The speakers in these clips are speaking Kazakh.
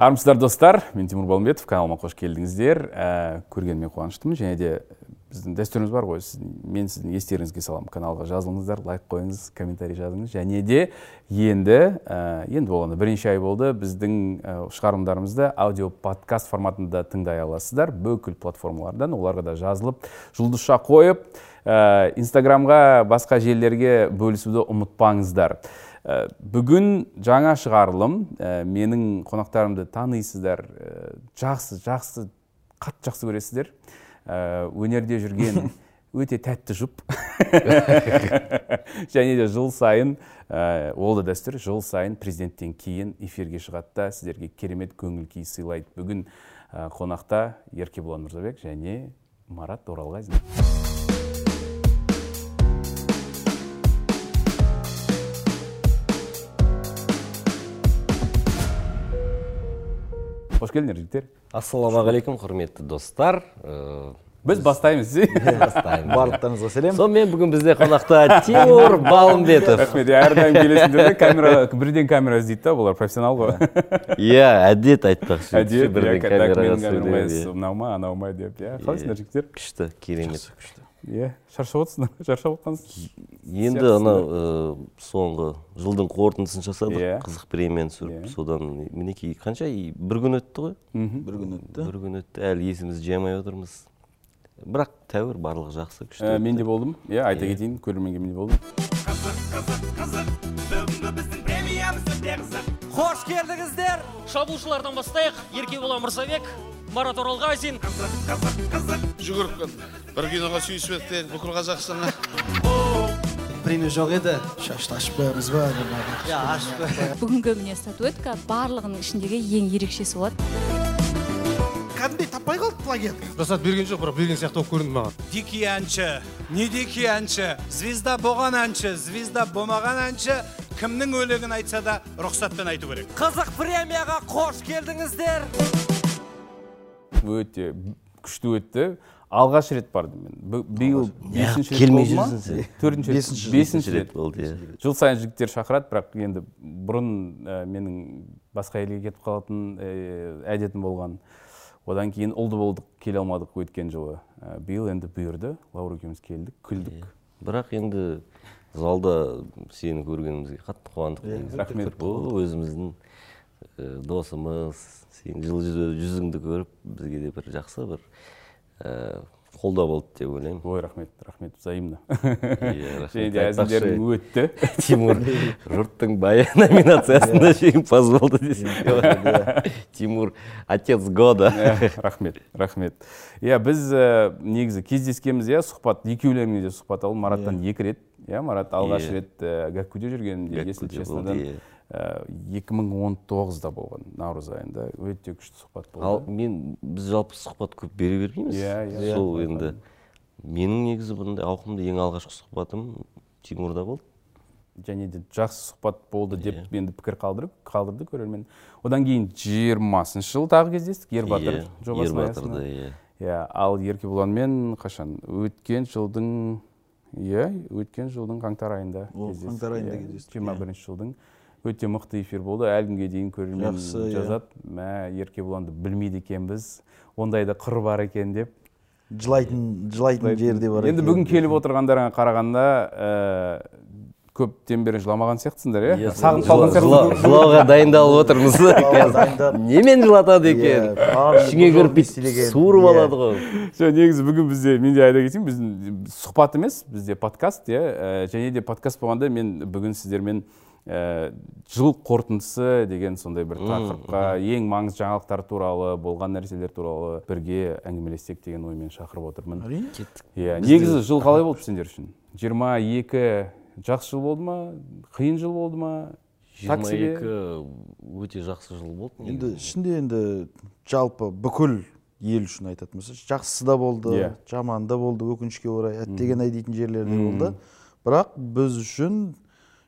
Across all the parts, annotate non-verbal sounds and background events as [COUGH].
армысыздар достар. Мен тимур балымбетов каналыма қош келдіңіздер. Ә, көргеніме қуаныштымын және де біздің дәстүріміз бар ғой. Сіздің, мен сіздің естеріңізге саламын каналға жазылыңыздар лайк қойыңыз комментарий жазыңыз. Және де енді ә, енді болғанда бірнеше ай болды. Біздің ә, шығарылымдарымызды аудио подкаст форматында тыңдай аласыздар. Бүкіл платформалардан оларға да жазылып жұлдызша қойып ә, инстаграмға басқа желілерге бөлісуді ұмытпаңыздар. Бүгін жаңа шығарылым. Ә, менің қонақтарымды танисыздар. Ә, жақсы жақсы қатты жақсы көресіздер. Ә, өнерде жүрген [LAUGHS] өте тәтті жұп. [LAUGHS] Және де жыл сайын ә, ол да дәстүр жыл сайын президенттен кейін эфирге шығады да сіздерге керемет көңіл күй сыйлайды. Бүгін ә, қонақта еркебұлан мырзабек және марат оралғазин. Қош келдіңдер жігіттер ассалаумағалейкум құрметті достар біз бастаймыз бастаймыз барлықтарыңызға сәлем сонымен бүгін бізде қонақта тимур балымбетов рахмет әрдайым келесіңдер де камера бірден камера іздейді да бұлар профессионал ғой иә әдет айтпақшы әдет бірден камераға мынау ма анау ма деп иә қалайсыңдар жігіттер күшті керемет күшті иә шаршап отырсыңдар [LAUGHS] шаршап отырғансыз енді анау соңғы жылдың қорытындысын жасадық. Иә қызық премияны түсіріп содан мінекей қанша бір күн өтті ғой. Бір күн өтті. Бір күн өтті. Әлі есімізді жимай отырмыз. Бірақ тәуір барлығы жақсы күшті мен де болдым. Иә айта кетейін көрерменге мен де болдым. Қызық қызық қызық бүгінгі біздің премиямыз өте қызық қош келдіңіздер. Шабуылшылардан бастайық. Еркебұлан мырзабек. Марат оралғазин. Жүгіріп бір киноға сүйісіп едік бүкіл қазақстанға. Премия жоқ еді. Шашты ашып қоямыз ба иә ашып бүгінгі міне статуэтка барлығының ішіндегі ең ерекшесі болады. Кәдімгідей таппай қалды плагиат. Рұқсат берген жоқ бірақ берген сияқты болып көрінді маған. Дикий әнші не дикий әнші? Звезда болған әнші звезда болмаған әнші. Кімнің өлеңін айтса да рұқсатпен айту керек. Қызық премияға қош келдіңіздер. Өте күшті өтті. Алғаш рет бардым мен. Биыл бесінші рет келмей болды ма? жүрсің сен. Төртінші рет бесінші рет болды иә. Жыл сайын жігіттер шақырады бірақ енді бұрын ә, менің басқа елге кетіп қалатын ә, әдетім болған. Одан кейін ұлды болдық келе алмадық өткен жылы. Ә, биыл енді бұйырды. Лаура екеуміз келдік күлдік. Бірақ енді залда сені көргенімізге қатты қуандық рахмет. О, өзіміздің ә, досымыз сенің жылы жүзіңді көріп бізге де бір жақсы бір ә, қолдау болды деп ойлаймын. Ой рахмет рахмет взаимно. [LAUGHS] Және де әзілдерің өтті. [LAUGHS] Тимур жұрттың байы [LAUGHS] номинациясында жеңімпаз болды болады. тимур отец года. Рахмет рахмет. Иә біз негізі кездескенбіз иә сұхбат екеулеріңе де сұхбат алдым. Мараттан екі рет иә марат алғаш Иә. рет ә, гәккуде жүргенімде если Гәккуде честно болды, иә. екі мың он тоғызда болған наурыз айында. Өте күшті сұхбат ал болды мен біз жалпы сұхбат көп бере бергенбіз Иә, иә. сол енді менің негізі бұндай ауқымды ең алғашқы сұхбатым тимурда болды. Және де жақсы сұхбат болды деп Иә. енді пікір қалдырып қалдырды көрермен. Одан кейін жиырмасыншы жылы тағы кездестік ербатыр Иә, жобасының ербатырда иә иә ал еркебұланмен қашан? Өткен жылдың иә өткен жылдың қаңтар айында қаңтар айында иә. кездестік, жиырма иә. бірінші жылдың өте мықты эфир болды әлі күнге дейін көрермен иә. жазады мә еркебұланды білмейді екенбіз ондайда қыр бар екен деп жылайтын жылайтын жері де бар енді бүгін келіп отырғандарыңа қарағанда ә, көптен бері жыламаған сияқтысыңдар иә? Сағынып қалған сияқтысыңдар жылауға дайындалып отырмыз қазір немен жылатады екен? Ішіңе кіріп бүйтіп суырып алады ғой. Жоқ негізі бүгін бізде мен де айта кетейін біздің сұхбат емес бізде подкаст иә? Ә, және де подкаст болғанда мен бүгін сіздермен ә, жыл қорытындысы деген сондай бір тақырыпқа ең маңызды жаңалықтар туралы болған нәрселер туралы бірге әңгімелессек деген оймен шақырып отырмын. әрине. Иә негізі жыл қалай болды сендер үшін? Жиырма екі жақсы жыл болды ма? қиын жыл болды ма? Жиырма екі өте жақсы жыл болды енді ішінде енді жалпы бүкіл ел үшін айтатын болсақ жақсысы да болды Иә. жаманы да болды өкінішке орай әттеген ай дейтін жерлер де болды. Бірақ біз үшін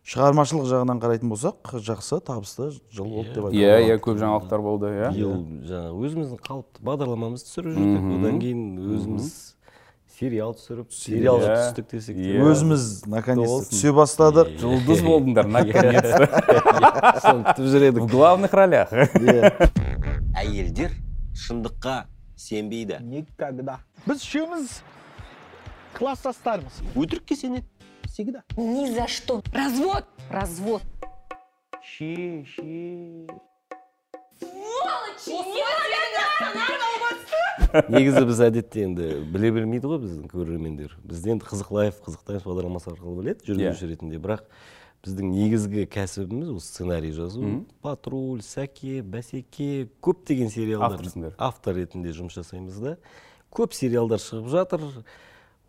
шығармашылық жағынан қарайтын болсақ жақсы табысты жыл болды деп иә айтуға иә көп жаңалықтар болды иә. Биыл жаңағы өзіміздің қалыпты бағдарламамызды түсіріп жүрдік одан кейін өзіміз сериал түсіріп сериалға Иә. түстік десек те. Иә. өзіміз наконец түсе бастадық. Жұлдыз болдыңдар наконец-то. [LAUGHS] Соны күтіп жүр едік. В главных ролях. Әйелдер шындыққа сенбейді. Никогда. Біз үшеуміз класстастармыз. Өтірікке сенеді всегда. Ни за что. Развод. Развод. ше ше негізі біз әдетте енді біле бермейді ғой біздің көрермендер. Бізді енді қызық лайф қызық таймс бағдарламасы арқылы біледі жүргізуші ретінде. Бірақ біздің негізгі кәсібіміз ол сценарий жазу. Патруль сәке бәсеке көптеген сериалдар Авторсыңдар. автор ретінде жұмыс жасаймыз да. Көп сериалдар шығып жатыр.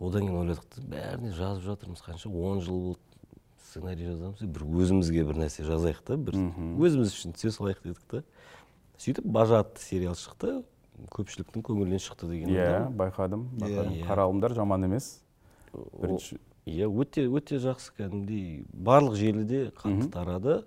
Одан кейін ойладық та бәріне жазып жатырмыз қанша. Он жыл болды. Сценарий жазамыз бір өзімізге бір нәрсе жазайық та бір өзіміз үшін түсе салайық дедік та. Сөйтіп бажа атты сериал шықты. Көпшіліктің көңілінен шықты деген иә байқадым байқадым. Иә. қаралымдар жаман емес. Бірінші иә өте өте жақсы кәдімгідей барлық желіде қатты тарады.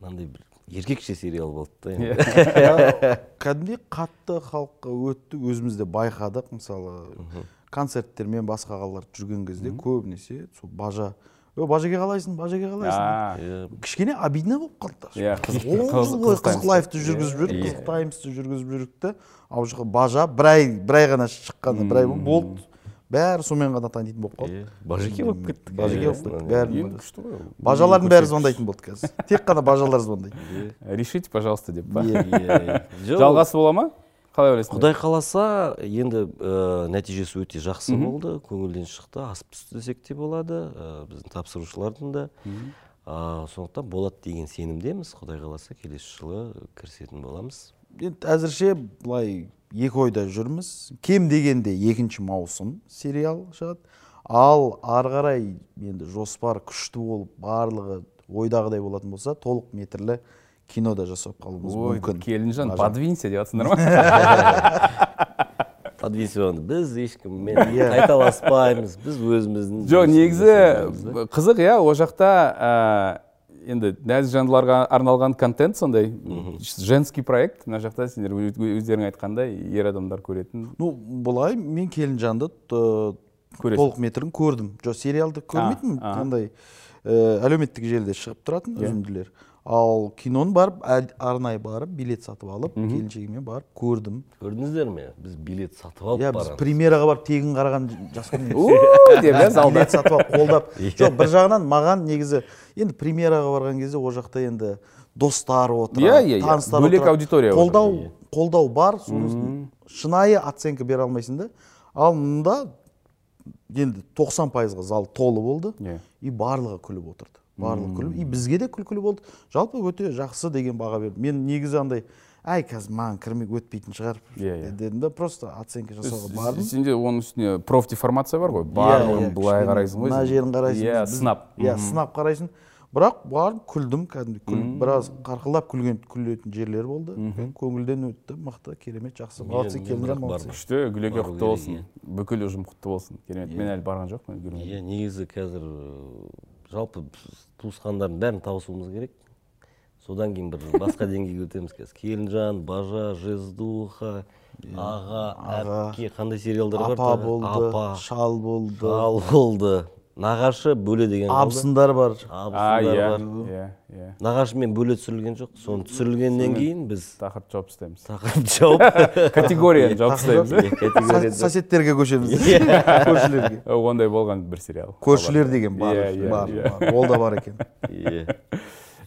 Мынандай бір еркекше сериал болды да енді. Иә, [LAUGHS] [LAUGHS] кәдімгідей қатты халыққа өтті өзіміз де байқадық. Мысалы концерттермен басқа қалаларда жүрген кезде көбінесе сол бажа ө бажеге қалайсың бажеге қалайсың? А, Иә, кішкене обидно болып қалды. Иә, қызық- он жыл бойы қызық лайфты жүргізіп жүрдік Иә. қызық таймсты жүргізіп жүрдік та ал жаққа бажа бір ай бір ай ғана шыққаны бір ай болды. Бәрі сонымен ғана танитын болып қалды. Иә. бажеке болып кеттік. Бажеке Иә, болып кеттік иә. ол. бажалардың бәрі звондайтын болды қазір. Тек қана бажалар звондайды. Решите пожалуйста деп па? Иә. Иә, иә. Жоқ, жалғасы бола ма? Қалай ойлайсың? Құдай қаласа енді ә, нәтижесі өте жақсы болды. Көңілден шықты асып түсті десек те болады. Ә, біздің тапсырушылардың да. Ә, сондықтан болады деген сенімдеміз. Құдай қаласа келесі жылы кірісетін боламыз. Енді әзірше былай екі ойда жүрміз. Кем дегенде екінші маусым сериал шығады. Ал ары қарай енді жоспар күшті болып барлығы ойдағыдай болатын болса толық метрлі кино да жасап қалуымыз ой мүмкін. Келінжан подвинься деп жатсыңдар [LAUGHS] ма подвесиваны біз ешкіммен [LAUGHS] қайталаспаймыз біз өзіміздің жоқ негізі қызық иә ол жақта енді нәзік жандыларға арналған контент сондай женский проект. Мына жақта сендер өз- өздерің айтқандай ер адамдар көретін. Ну былай мен келінжанды толық метрін көрдім. Жоқ сериалды көрмейтінмін? андай ә, әлеуметтік желіде шығып тұратын үзінділер. Ал киноны барып арнайы барып билет сатып алып келіншегіммен барып көрдім көрдіңіздер ме біз билет сатып алып иә біз премьераға барып тегін қараған жас билет сатып алып қолдап жоқ бір жағынан маған негізі енді премьераға барған кезде ол жақта енді достар отырады иә, иә. таныстар Бөлек аудитория қолдау отыр. қолдау бар сосын шынайы оценка бере алмайсың да ал мұнда енді 90 пайызға зал толы болды и барлығы күліп отырды барлығы күліп и бізге де күлкілі болды. Жалпы өте жақсы деген баға бердім мен негізі андай әй қазір маған кірмей өтпейтін шығар Иә, иә. дедім да просто оценка жасауға бардым. сенде оның үстіне профдеформация бар ғой. Барлығын Иә, былай қарайсың ғой. мына жерін қарайсың. Иә сынап. иә сынап қарайсың. Бірақ барып күлдім кәдімгі күліп біраз қарқылдап күлген күлетін жерлер болды. Көңілден өтті. Мықты керемет жақсы. Молодцы келіндер молодцы күшті. Гүлеке құтты болсын. иә. бүкіл ұжым құтты болсын. Керемет. Мен әлі барған жоқпын. Иә негізі қазір ыыы, жалпы туысқандардың бәрін тауысуымыз керек. Содан кейін бір басқа деңгейге өтеміз қазір. Келінжан бажа жездуха аға әпке қандай сериалдар бар? Апа болды апа. шал болды. Шал болды. Нағашы бөле деген абысындар бар. Абысындар иә бар. иә иә нағашымен бөле түсірілген жоқ. Соны түсірілгеннен кейін біз тақырып жауып тастаймыз тақырып жауып [LAUGHS] категорияны жауып тастаймыз Иә, соседтерге көшеміз. [LAUGHS] Иә. [LAUGHS] көршілерге. Ондай болған бір сериал. Көршілер деген бар Иә, иә, бар иә. бар. ол да бар екен. Иә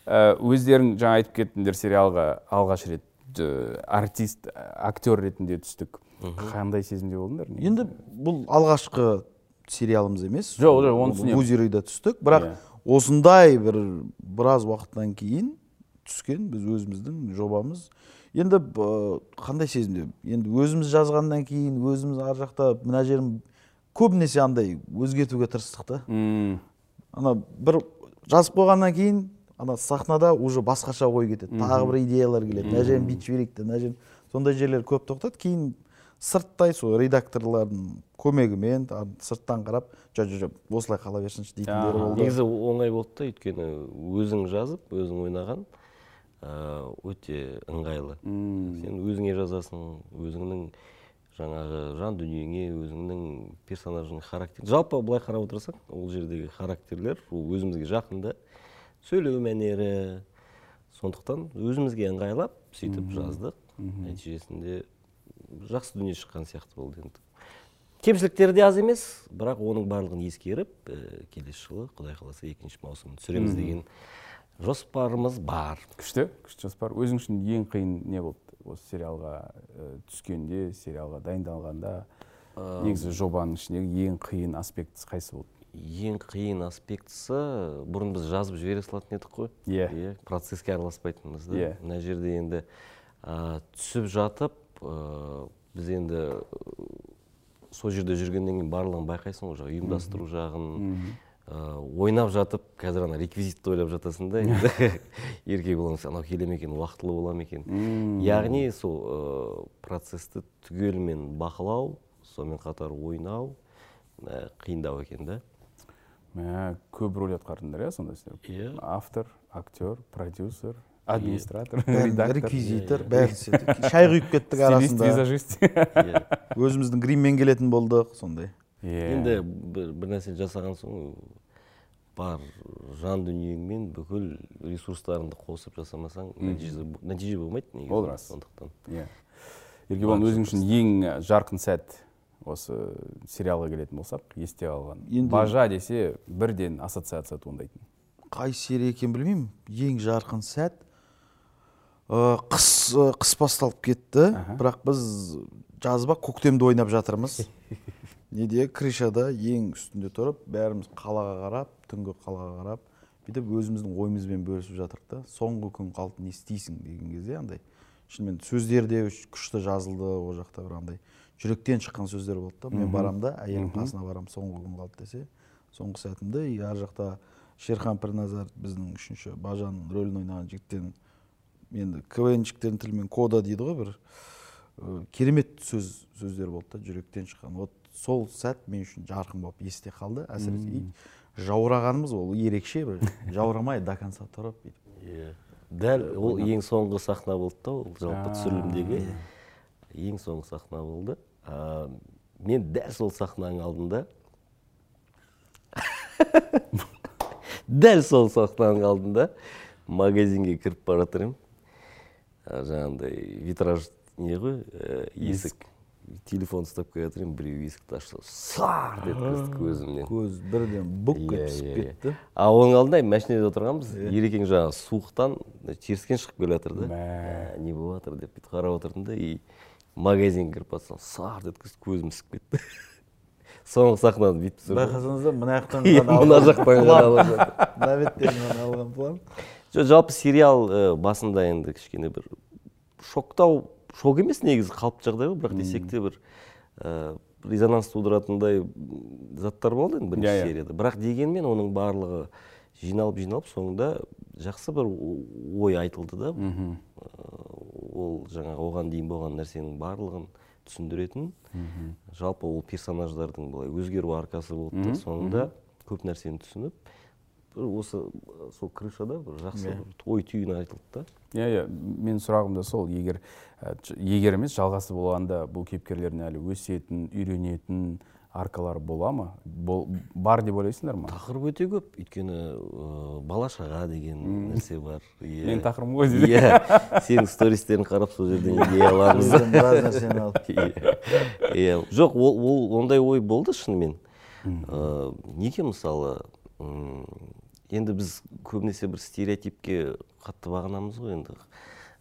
Ә, өздерің жаңа айтып кеттіңдер сериалға алғаш рет артист актер ретінде түстік. Қандай сезімде болдыңдар? Енді бұл алғашқы сериалымыз емес. Жоқ, жоқ, оны түсінемін. түстік. Бірақ Иә. осындай бір біраз уақыттан кейін түскен біз өзіміздің жобамыз. Енді қандай сезімде? Енді өзіміз жазғаннан кейін өзіміз ар жақта мына жерін көбінесе андай өзгертуге тырыстық та. Ана бір жазып қойғаннан кейін ана сахнада уже басқаша ой кетеді. Тағы бір идеялар келеді. Мына жерін бүйтіп жіберейік те мына жерін сондай жерлер көп тоқтады. Кейін сырттай сол редакторлардың көмегімен сырттан қарап жоқ жоқ жоқ осылай қала берсінші дейтіндері болды. негізі оңай болды да өйткені өзің жазып өзің ойнаған ыыы, өте ыңғайлы. Сен өзіңе жазасың өзіңнің жаңағы жан дүниеңе өзіңнің персонажың характер. Жалпы былай қарап отырсаң ол жердегі характерлер ол өзімізге жақын да. Сөйлеу мәнері сондықтан өзімізге ыңғайлап сөйтіп жаздық. Нәтижесінде жақсы дүние шыққан сияқты болды енді. Кемшіліктері де аз емес бірақ оның барлығын ескеріп ә, келесі жылы құдай қаласа екінші маусымын түсіреміз деген жоспарымыз бар. Күшті күшті жоспар. Өзің үшін ең қиын не болды осы сериалға ә, түскенде сериалға дайындалғанда? Негізі жобаның ішіндегі ең қиын аспектісі қайсы болды? Ең қиын аспектісі бұрын біз жазып жібере салатын едік қой. Иә. процесске араласпайтынбыз да Иә. мына жерде енді ә, түсіп жатып ә, біз енді ә, сол жерде жүргеннен кейін барлығын байқайсың ғой жаңағы ұйымдастыру жағын ә, ойнап жатып қазір ана реквизитті ойлап жатасың да енді. [LAUGHS] Еркек балаң анау келе ме екен уақытылы бола ма екен? Яғни сол ә, процессті түгелімен бақылау сонымен қатар ойнау ә, қиындау екен да. Мә көп рөл атқардыңдар иә сонда сіздер Иә. автор актер продюсер администратор реквизитор істедік шай құйып кеттік арасында. визажист. Өзіміздің гриммен келетін болдық сондай. Иә. енді бір, бір нәрсе жасаған соң бар жан дүниеңмен бүкіл ресурстарыңды қосып жасамасаң нәтиже, нәтиже болмайды негізі. Ол рас. Сондықтан. Иә еркебұлан өзің үшін ең жарқын сәт осы сериалға келетін болсақ есте қалған. Енді- бажа десе бірден ассоциация туындайтын. қай серия екенін білмеймін. Ең жарқын сәт қыс э, қыс басталып кетті. Бірақ біз жазба көктемде ойнап жатырмыз. [LAUGHS] Неде крышада ең үстінде тұрып бәріміз қалаға қарап түнгі қалаға қарап бүйтіп өзіміздің ойымызбен бөлісіп жатырмық та. Соңғы күн қалды не істейсің деген кезде андай шынымен сөздер де үш- күшті жазылды ол жақта бір андай. Жүректен шыққан сөздер болды да. Мен барамын да әйелім Мхм. қасына барамын соңғы күн қалды десе соңғы сәтімді и ар жақта шерхан пірназар біздің үшінші бажан рөлін ойнаған жігіттен енді квнщиктердің тілімен кода дейді ғой бір э, керемет сөз сөздер болды да жүректен шыққан. Вот сол сәт мен үшін жарқын болып есте қалды әсіресе. И жаурағанымыз ол ерекше бір [LAUGHS] жаурамай до конца тұрып бүйтіп. Иә. Дәл ол ең соңғы сахна болды да ол жалпы түсірілімдегі. ең соңғы сахна болды. Мен дәл сол сахнаның алдында [LAUGHS] дәл сол сахнаның алдында магазинге кіріп бара жатыр едім жаңағындай витраж не ғой? Ә, есік. Телефон ұстап келе жатыр едім біреу есікті ашса сарт еткізді көзімнен. Көз бірден бук Иә, етіп түсіп иә, иә. кетті. А оның алдында машинада отырғанбыз ерекең жаңағы суықтан теріскен шығып келе жатыр да «Ә, не болып жатыр деп бүйтіп қарап отырдым да и магазинге кіріп барсам сарт еткізді көзім ісіп кетті. [LAUGHS] Соңғы сахнаны бүйтіп түсірдім. Байқасаңыздар мына жақтан Иә, мына жақтан ғана мына ғана алған план. [LAUGHS] жалпы сериал ә, басында енді кішкене бір шоктау шок емес негізі қалыпты жағдай ғой. Бірақ десек те бір ә, резонанс тудыратындай заттар болды енді бірінші Иә, иә. серияда. Бірақ дегенмен оның барлығы жиналып жиналып соңында жақсы бір ой айтылды да. Ә, ол жаңағы оған дейін болған нәрсенің барлығын түсіндіретін. Жалпы ол персонаждардың былай өзгеру аркасы болды да соңында. көп нәрсені түсініп. Осы сол крышада бір жақсы Иә. бір ой түйіні айтылды да. Иә иә. Менің сұрағым да сол. Егер егер емес жалғасы болғанда бұл кейіпкерлердің әлі өсетін үйренетін аркалары бола ма? Бол, бар деп ойлайсыңдар ма? Тақырып өте көп. Өйткені ә, бала шаға деген нәрсе бар. Иә. Менің тақырыбым ғой дейді. иә. Сенің стористерін қарап сол жерден [LAUGHS] идея аламыз. Біраз нәрсені [LAUGHS] алып. Иә. жоқ ол, ол ондай ой болды шынымен. Ә, неге мысалы енді біз көбінесе бір стереотипке қатты бағынамыз ғой енді.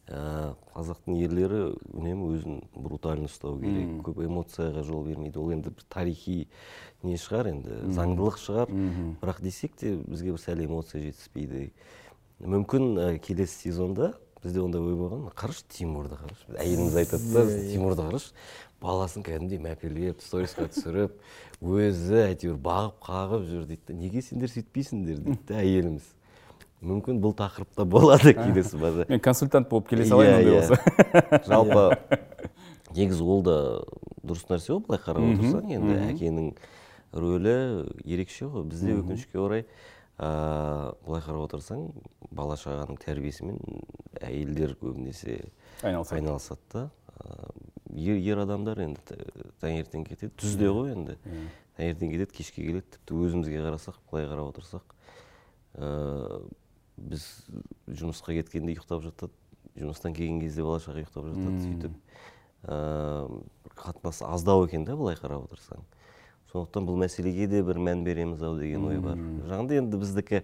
Ә, қазақтың ерлері үнемі өзін брутально ұстау керек көп эмоцияға жол бермейді. Ол енді бір тарихи не шығар енді заңдылық шығар. Бірақ десек те бізге бір сәл эмоция жетіспейді. Мүмкін ә, келесі сезонда бізде ондай ой болған. Қарашы тимурды қарашы. Әйеліміз айтады да Иә, иә. тимурды қарашы. Баласын кәдімгідей мәпелеп сторисқа түсіріп өзі әйтеуір бағып қағып жүр дейді да неге сендер сөйтпейсіңдер дейді да әйеліміз. Мүмкін бұл тақырыпта болады [LAUGHS] келесі база. Мен консультант болып келе салайын ондай болса. [LAUGHS] Жалпы негізі ол да дұрыс нәрсе ғой былай қарап отырсаң. Енді әкенің рөлі ерекше ғой. Бізде өкінішке орай ыыы былай қарап отырсаң бала шағаның тәрбиесімен әйелдер көбінесе Айналысады. да. Ер, ер адамдар енді таңертең кетеді түзде ғой енді. Таңертең кетеді кешке келеді тіпті өзімізге қарасақ былай қарап отырсақ. Ә, біз жұмысқа кеткенде ұйықтап жатады жұмыстан келген кезде бала шаға ұйықтап жатады сөйтіп. Ә, қатынас аздау екен да былай қарап отырсаң. Сондықтан бұл мәселеге де бір мән береміз ау деген ой бар. Мм. жаңағыдай енді біздікі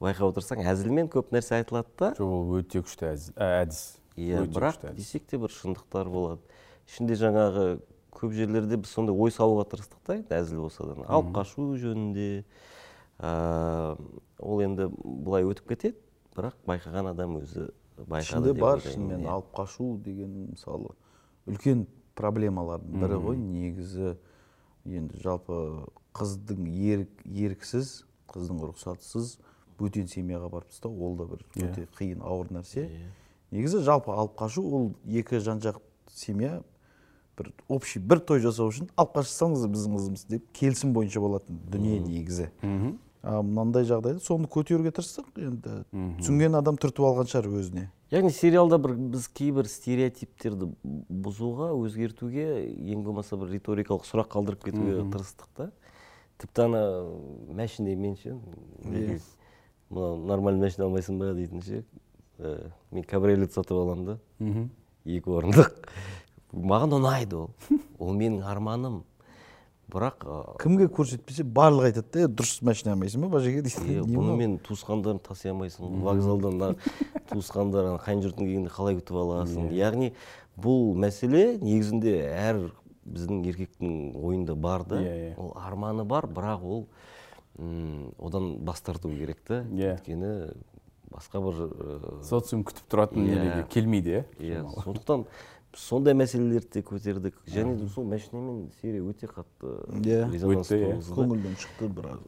байқап отырсаң әзілмен көп нәрсе айтылады да. Жоқ ол өте күшті әдіс. Иә бірақ десек те бір шындықтар болады. Ішінде жаңағы көп жерлерде біз сондай ой салуға тырыстық та енді әзіл болса да. Алып қашу жөнінде ә, ол енді былай өтіп кетеді бірақ байқаған адам өзі байқады ішінде бар шынымен иә. алып қашу деген мысалы үлкен проблемалардың бірі ғой. Негізі енді жалпы қыздың ерік еріксіз қыздың рұқсатсыз бөтен семьяға барып тастау ол да бір Иә. өте қиын ауыр нәрсе. Негізі жалпы алып қашу ол екі жан жақ семья бір общий бір той жасау үшін алып қашып салыңыз біздің қызымыз деп келісім бойынша болатын дүние негізі. А мынандай жағдайда соны көтеруге тырыстық енді түсінген адам түртіп алған шығар өзіне. Яғни сериалда бір біз кейбір стереотиптерді бұзуға өзгертуге ең болмаса бір риторикалық сұрақ қалдырып кетуге тырыстық та. Тіпті ана машинамен ше. Иә. мынау нормальный машина алмайсың ба? дейтін ше. Ә, мен кабриолет сатып аламын да. Екі орындық. Маған ұнайды ол. [LAUGHS] Ол менің арманым. Бірақ ә, кімге көрсетпесе барлығы айтады да «Е, дұрыс машина алмайсың ба бажеке дейді бұны мынау?» мен туысқандарым таси алмайсың. Ғой вокзалдан мына туысқандар қайын жұртың келгенде қалай күтіп аласың. Яғни бұл мәселе негізінде әр біздің еркектің ойында бар да. Ол арманы бар бірақ ол одан бас тарту керек та Иә. өйткені басқа бір ә, социум күтіп тұратын Иә. неге келмейді иә? Иә сондықтан біз сондай мәселелерді де көтердік. Және де сол машинамен серия өте қатты Иә. иә. көңілден шықты біраз.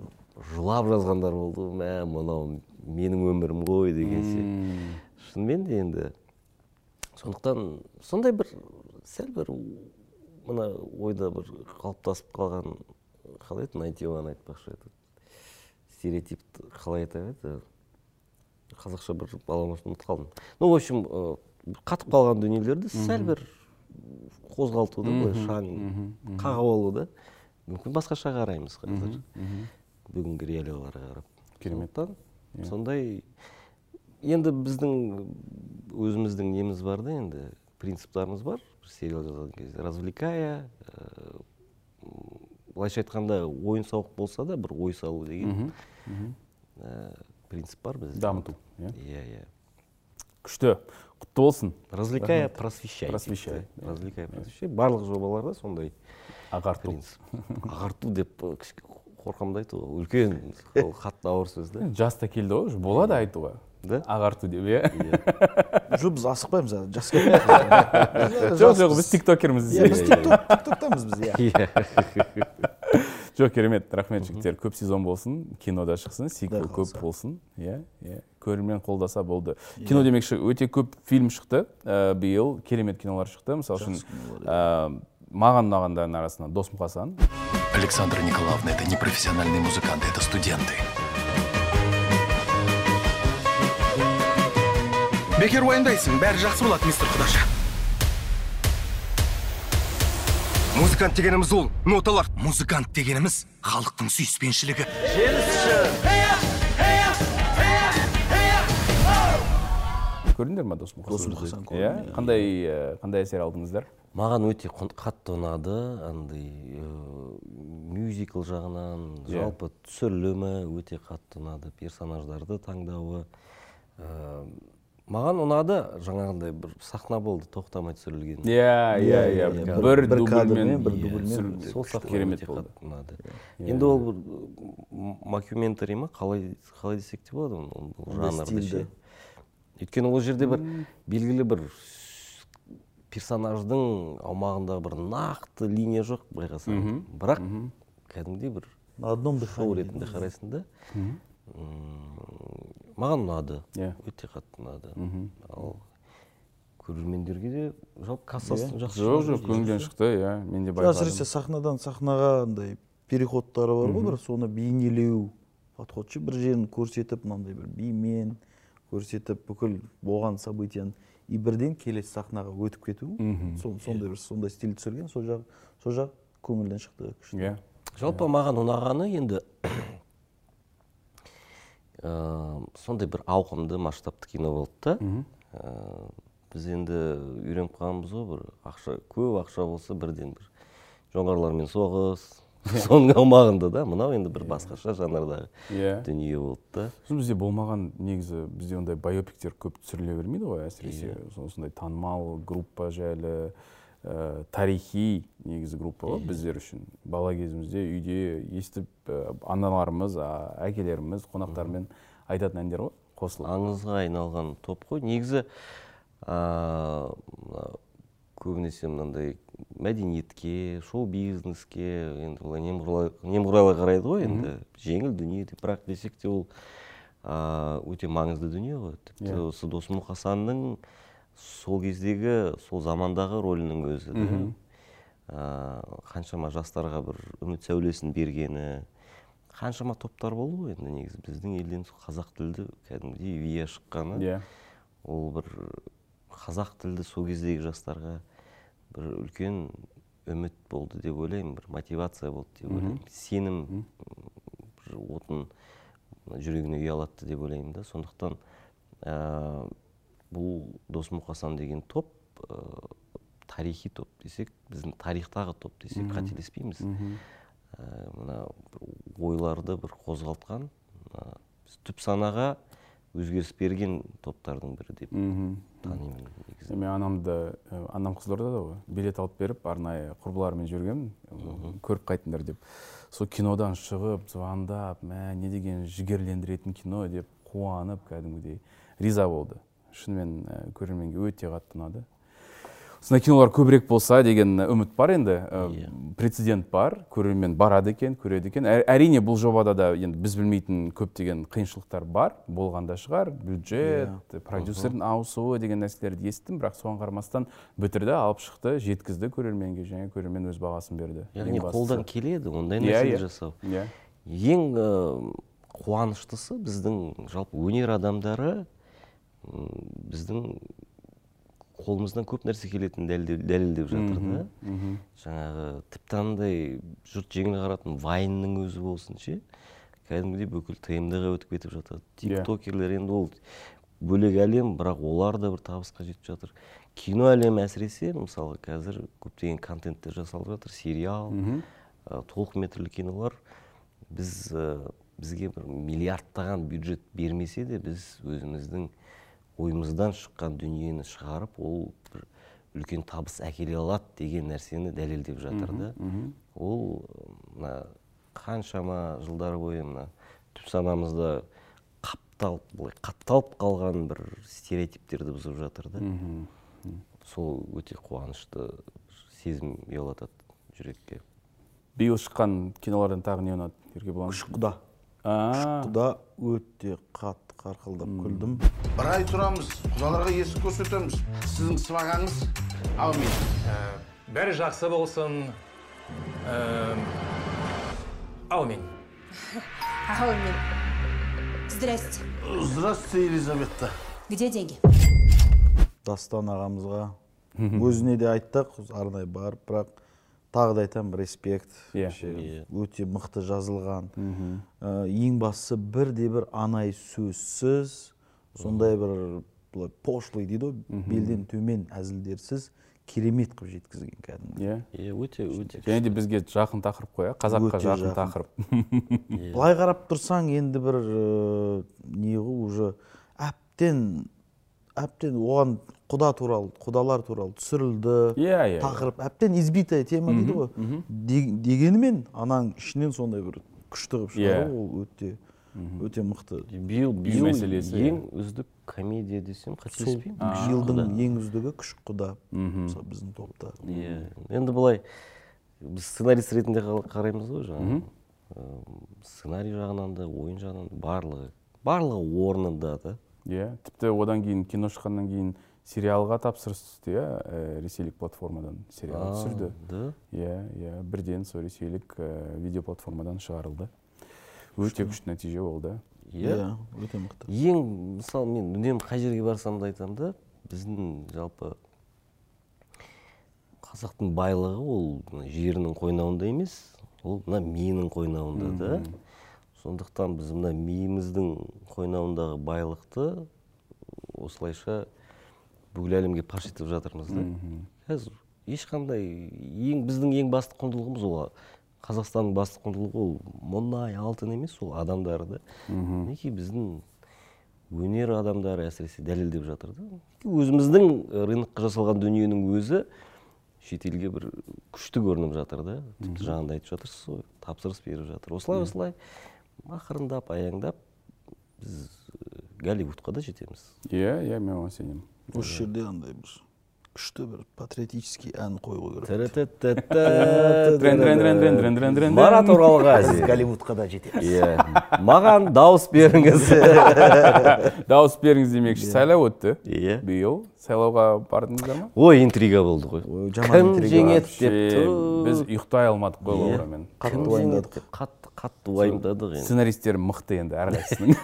Жылап жазғандар болды. Мә мынау менің өмірім ғой деген сияқты шынымен де енді сондықтан сондай бір сәл бір мына ойда бір қалыптасып қалған қалай еді? Найтиваны айтпақшы еді. Стереотипті қалай айтар еді? Қазақша бір баламасын ұмытып қалдым. Ну в общем ы, қатып қалған дүниелерді сәл бір қозғалту да былай шаң қағып алу да мүмкін басқаша қараймыз қазір. Бүгінгі реалияларға қарап. Керемет. Сондықтан сондай енді біздің өзіміздің неміз бар да енді принциптарымыз бар. Сериал жазған кезде развлекая ә, былайша айтқанда ойын сауық болса да бір ой салу деген. Ә, принцип бар бізде дамыту иә? Иә иә. Күшті. Құтты болсын. Развлекая просвещай Просвещай, развлекая просвещай. Барлық жобаларда сондай ағарту. [LAUGHS] [LAUGHS] ағарту деп ы, кішкене қорқамын да айтуға. Үлкен ол қатты ауыр сөз да. Жас та келді ғой уже. Болады айтуға. Да? Ағарту деп иә? Жоқ біз асықпаймыз әлі жас келмейді [LAUGHS] жоқ жоқ біз тиктокерміз иә біз тикток тиктоктамыз біз иә. Иә. [LAUGHS] Жоқ керемет рахмет жігіттер. Көп сезон болсын кинода шықсын сиквел көп болсын иә иә. Көрермен қолдаса болды. Кино демекші өте көп фильм шықты ә, биыл. Керемет кинолар шықты. Мысалы үшін ә, маған ұнағандардың арасында дос мұқасан Александра Николаевна, это не профессиональные музыканты, это студенты. Бекер уайымдайсың бәрі жақсы болады мистер құдашы Музыкант дегеніміз ол ноталар. Музыкант дегеніміз халықтың сүйіспеншілігі. көрдіңдер ма дос мұқасан Дос Мұқасан көрдім, иә иә. қандай қандай әсер алдыңыздар маған өте қатты ұнады андай мюзикл жағынан Иә. жалпы түсірілімі өте қатты ұнады персонаждарды таңдауы маған ұнады жаңағындай бір сахна болды тоқтамай түсірілген. Иә иә иә иә, бір бір кадрмен, дубльмен бір иә, дубльмен сол сахна керемет болды. ұнады. Енді ол бір м- мокюментари ма? Қалай қалай десек те болады оны ол жанрды ше? Өйткені ол жерде бір белгілі бір персонаждың аумағында бір нақты линия жоқ байқасаң. Бірақ кәдімгідей бір на одном шоу дыхании ретінде қарайсың да. М, маған ұнады. Иә. өте қатты ұнады. Ал көрермендерге де жалпы кассасы жақсы жоқ жоқ көңілден шықты иә. мен де әсіресе байқадым. сахнадан сахнаға андай переходтары бар ғой бір соны бейнелеу подход ше бір жерін көрсетіп мынандай бір бимен көрсетіп бүкіл болған событияны и бірден келесі сахнаға өтіп кету. Сол- сондай бір сондай стиль түсірген сол жақ сол жақ көңілден шықты иә. Жалпы маған ұнағаны енді ә, сондай бір ауқымды масштабты кино болды да. Ә, біз енді үйреніп қалғанбыз ғой бір ақша көп ақша болса бірден бір жоңғарлармен соғыс [LAUGHS] соның аумағында да. Мынау енді бір басқаша жанрдағы Иә. дүние болды да. Сосын бізде болмаған негізі бізде ондай байопиктер көп түсіріле бермейді ғой әсіресе осындай танымал группа жайлы. Ә, тарихи негізі группа ғой біздер үшін. Бала кезімізде үйде естіп ә, аналарымыз а, әкелеріміз қонақтармен айтатын әндер ғой қосылып. Аңызға айналған топ қой. Негізі ә, көбінесе мынандай мәдениетке шоу бизнеске енді былай немқұрайлы қарайды ғой енді. Жеңіл дүние деп бірақ десек те ол ә, өте маңызды дүние ғой. Тіпті Иә. осы дос мұқасанның сол кездегі сол замандағы рөлінің өзі қаншама жастарға бір үміт сәулесін бергені қаншама топтар болды ғой енді негізі. Біздің елден сол қазақ тілді кәдімгідей вия шыққаны. Иә. ол бір қазақ тілді сол кездегі жастарға бір үлкен үміт болды деп ойлаймын бір мотивация болды деп ойлаймын. Сенім бір отын жүрегіне ұялатты деп ойлаймын да. Сондықтан ә, бұл дос мұқасан деген топ ә, тарихи топ десек біздің тарихтағы топ десек қателеспейміз. Ә, мына ойларды бір қозғалтқан ә, түп санаға өзгеріс берген топтардың бірі деп танимын негізі. Мен анамды ә, анам қызылордада ғой. Билет алып беріп арнайы құрбыларымен жүргенмін көріп қайтыңдар деп. Сол кинодан шығып звондап мә не деген жігерлендіретін кино деп қуанып кәдімгідей риза болды. Шынымен ә, көрерменге өте қатты ұнады. Осындай кинолар көбірек болса деген үміт бар енді. Ә, прецедент бар. Көрермен барады екен көреді екен. Ә- әрине бұл жобада да енді біз білмейтін көптеген қиыншылықтар бар. Болған да шығар. Бюджет продюсердің ауысуы деген нәрселерді естідім бірақ соған қарамастан бітірді алып шықты жеткізді көрерменге және көрермен өз бағасын берді. Яғни қолдан келеді ондай Иә, нәрсені иә. жасау. Иә. Ең қуаныштысы біздің жалпы өнер адамдары біздің қолымыздан көп нәрсе келетінін дәлелдеп, жатыр да. жаңағы тіпті андай жұрт жеңіл қаратын вайнның өзі болсын ше. Кәдімгідей бүкіл тмд-ға өтіп кетіп жатады. Иә. тиктокерлер енді ол бөлек әлем бірақ олар да бір табысқа жетіп жатыр. Кино әлемі әсіресе мысалы қазір көптеген контенттер жасалып жатыр сериал ә, толық метрлі кинолар. Біз ә, бізге бір миллиардтаған бюджет бермесе де біз өзіміздің ойымыздан шыққан дүниені шығарып ол бір үлкен табыс әкеле алады деген нәрсені дәлелдеп жатыр да. ол мына қаншама жылдар бойы мына түп санамызда қапталып былай қапталып қалған бір стереотиптерді бұзып жатыр да. Сол өте қуанышты сезім ұялатады жүрекке. Биыл шыққан кинолардан тағы не ұнады еркебұлан? Күш құда. А. күш құда өте қатты қарқылдап күлдім. Бір ай тұрамыз құдаларға есік көрсетеміз. Сіздің сыбағаңыз әумин бәрі жақсы болсын. Әумин [LAUGHS] Аумин. Здрасте. здравствуйте елизавета. Где деньги? дастан ағамызға. Өзіне де айттық арнайы барып бірақ тағы да айтамын респект. Иә. Вообще өте мықты жазылған. Ә, ең бастысы бірде бір анай сөзсіз сондай бір былай пошлый дейді ғой белден төмен әзілдерсіз керемет қылып жеткізген кәдімгі. Иә. Иә өте өте және де бізге жақын тақырып қой иә қазаққа жақын. тақырып. [LAUGHS] Былай қарап тұрсаң енді бір ә, не ғой уже әбден әбден оған құда туралы құдалар туралы түсірілді Иә, иә, тақырып әбден избитая тема дейді ғой. Де- дегенімен ананың ішінен сондай бір күшті қылып шығару Иә. ол өте өте мықты. Биыл биыл мәселесі, ең иә. үздік комедия десем қателеспеймін. Жылдың ең үздігі күш құда. Мысалы біздің топта. Иә. Енді былай біз сценарист ретінде қараймыз ғой жаңағы. Сценарий жағынан да ойын жағынан да барлығы барлығы орнында да. Иә тіпті одан кейін кино шыққаннан кейін сериалға тапсырыс түсті иә? Ә, ресейлік платформадан сериал түсірді. иә иә. Бірден сол ресейлік ә, видео платформадан шығарылды. Өте күшті нәтиже болды. Иә, өте мықты. ең мысалы мен үнемі қай жерге барсам да айтамын да біздің жалпы қазақтың байлығы ол жерінің қойнауында емес ол мына миының қойнауында да. Сондықтан біз мына миымыздың қойнауындағы байлықты осылайша бүкіл әлемге паш етіп жатырмыз да. Қазір ешқандай ең біздің ең басты құндылығымыз ол қазақстанның басты құндылығы ол мұнай алтын емес ол адамдар да. Мінекей біздің өнер адамдары әсіресе дәлелдеп жатыр да. Өзіміздің рынокқа жасалған дүниенің өзі шетелге бір күшті көрініп жатыр да. Тіпті жаңағыда айтып жатырсыз ғой тапсырыс беріп жатыр. Осылай осылай. Ақырындап аяңдап біз голливудқа да жетеміз. Иә иә мен оған сенемін. Осы жерде андай бір күшті бір патриотический ән қою керек марат оралғазин голливудқа да жетеміз иә маған дауыс беріңіз дауыс беріңіз демекші сайлау өтті иә биыл сайлауға бардыңыздар ма ой интрига болды ғой кім жеңеді деп біз ұйықтай алмадық қой Иә. лаурамен жеңеді деп қатты қатты уайымдадық енді сценаристер мықты енді әрқайсысының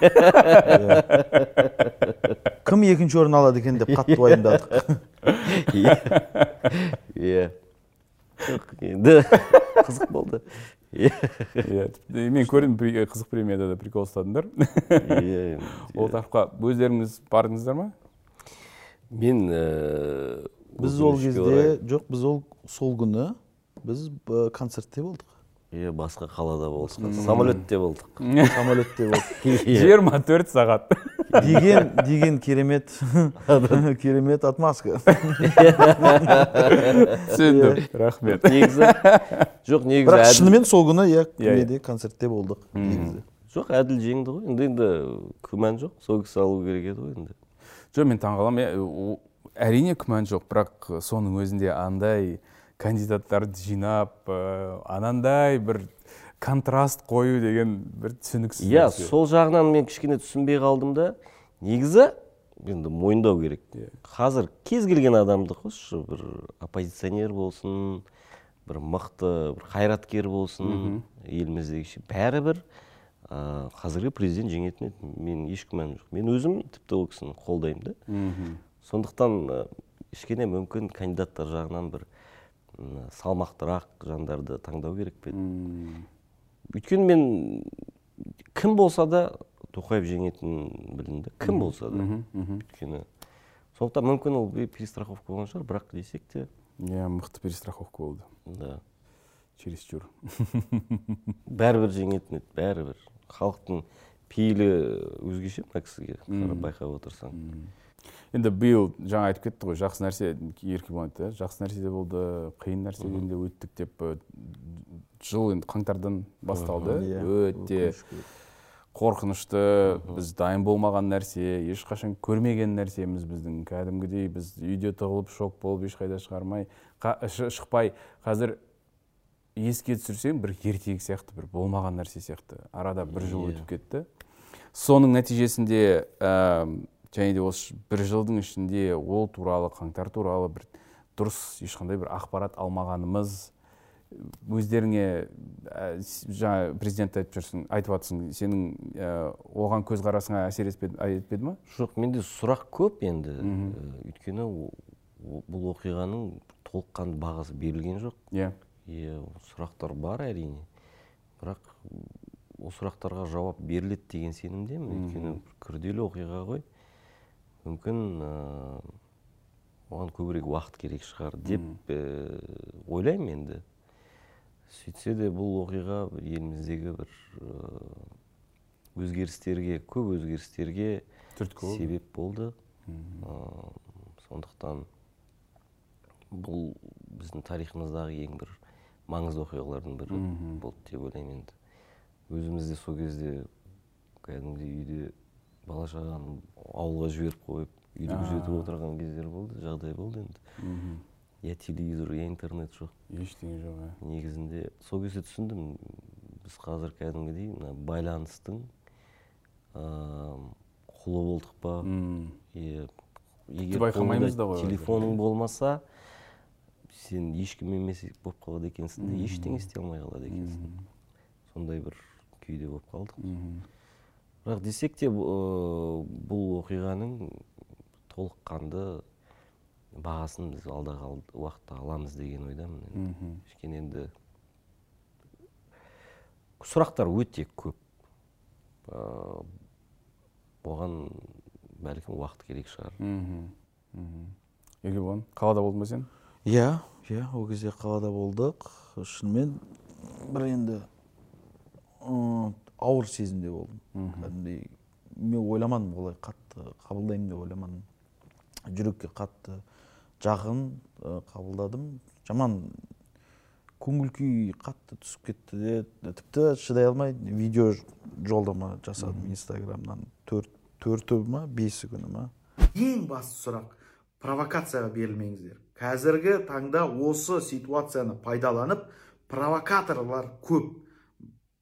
кім екінші орын алады екен деп қатты уайымдадық иә иә енді қызық болды иә мен көрдім қызық премияда да прикол ұстадыңдар Иә, ол тақырыпқа өздеріңіз бардыңыздар ма мен біз ол кезде жоқ біз ол сол күні біз концертте болдық иә басқа қалада болдық самолетте болдық. [LAUGHS] Самолетте болдық. [LAUGHS] Жиырма төрт сағат. [LAUGHS] Деген деген керемет. Керемет отмазка. Түсіндім. Рахмет. Негізі. Жоқ негізі бірақ шынымен сол күні иә Иә, иә. неде концертте болдық негізі. Жоқ әділ жеңді ғой. Енді енді күмән жоқ. Сол кісі алу керек еді ғой енді. Жоқ мен таңқаламын иә, әрине күмән жоқ. Бірақ соның өзінде андай кандидаттарды жинап ә, анандай бір контраст қою деген бір түсініксіз иә нәрсе. сол жағынан мен кішкене түсінбей қалдым да негізі енді мойындау керек. Қазір кез келген адамды қосшы бір оппозиционер болсын бір мықты бір қайраткер болсын еліміздегі ше- бәрібір ә, қазіргі президент жеңетін еді. Мен еш күмәнім жоқ. Мен өзім тіпті ол кісіні қолдаймын да. Мгм. сондықтан кішкене мүмкін кандидаттар жағынан бір салмақтырақ жандарды таңдау керек пе еді? Өйткені мен кім болса да тоқаев жеңетінін білдім да кім болса да. Өйткені сондықтан мүмкін ол перестраховка болған шығар бірақ десек те иә мықты перестраховка болды. Да. Чересчур. [LAUGHS] Бәрібір жеңетін еді бәрібір. Халықтың пейілі өзгеше мына кісіге? Қарап байқап отырсаң. Енді биыл жаңа айтып кетті ғой жақсы нәрсе еркебұлан айтты иә жақсы нәрсе де болды қиын нәрседен де өттік деп э, жыл енді қаңтардан басталды. Иә, өте қорқынышты біз дайын болмаған нәрсе ешқашан көрмеген нәрсеміз біздің. Кәдімгідей біз үйде тығылып шок болып ешқайда шығармай шықпай қазір еске түсірсең бір ертегі сияқты бір болмаған нәрсе сияқты. Арада бір жыл Иә. өтіп кетті. Соның нәтижесінде ә, және де осы бір жылдың ішінде ол туралы қаңтар туралы бір дұрыс ешқандай бір ақпарат алмағанымыз өздеріңе ә, жаңа президент айтып жүрсің айтып жатрсың сенің ә, оған көзқарасыңа әсер етпеді ма? Жоқ менде сұрақ көп енді. Э, өйткені бұл оқиғаның толыққанды бағасы берілген жоқ. Иә. Иә сұрақтар бар әрине. Бірақ ол сұрақтарға жауап беріледі деген сенімдемін. Өйткені күрделі оқиға ғой. Мүмкін ыыы, оған көбірек уақыт керек шығар деп ііі, ойлаймын енді. Сөйтсе де бұл оқиға еліміздегі бір ыыы, өзгерістерге көп өзгерістерге түрткі себеп болды. Ыыы, сондықтан бұл біздің тарихымыздағы ең бір маңызды оқиғалардың бірі болды деп ойлаймын енді. Өзіміз де сол кезде кәдімгідей үйде бала шағаны ауылға жіберіп қойып үйде А. күзетіп отырған кездер болды жағдай болды енді. Я телевизор я интернет жоқ. Ештеңе жоқ иә негізінде сол кезде түсіндім біз қазір кәдімгідей мына байланыстың ыыы, құлы болдық па? Егер байқамаймыз да ғой телефоның болмаса сен ешкім емес болып қалады екенсің Мгм. ештеңе істей алмай қалады екенсің. Сондай бір күйде болып қалдық. Бірақ десек те бұл оқиғаның толыққанды бағасын біз алдағы ал- уақытта аламыз деген ойдамын енді. Кішкене енді сұрақтар өте көп. Ыыы, оған бәлкім уақыт керек шығар. Еркебұлан қалада болдың ба сен? Иә иә ол кезде қалада болдық. Шынымен бір енді ауыр сезімде болдым. Кәдімгідей мен ойламадым олай қатты қабылдаймын деп ойламадым. Жүрекке қатты жақын қабылдадым. Жаман көңіл күй қатты түсіп кетті де тіпті шыдай алмай видео жолдама жасадым инстаграмнан. Төрт төрті ма бесі күні ма? Ең басты сұрақ провокацияға берілмеңіздер. Қазіргі таңда осы ситуацияны пайдаланып провокаторлар көп.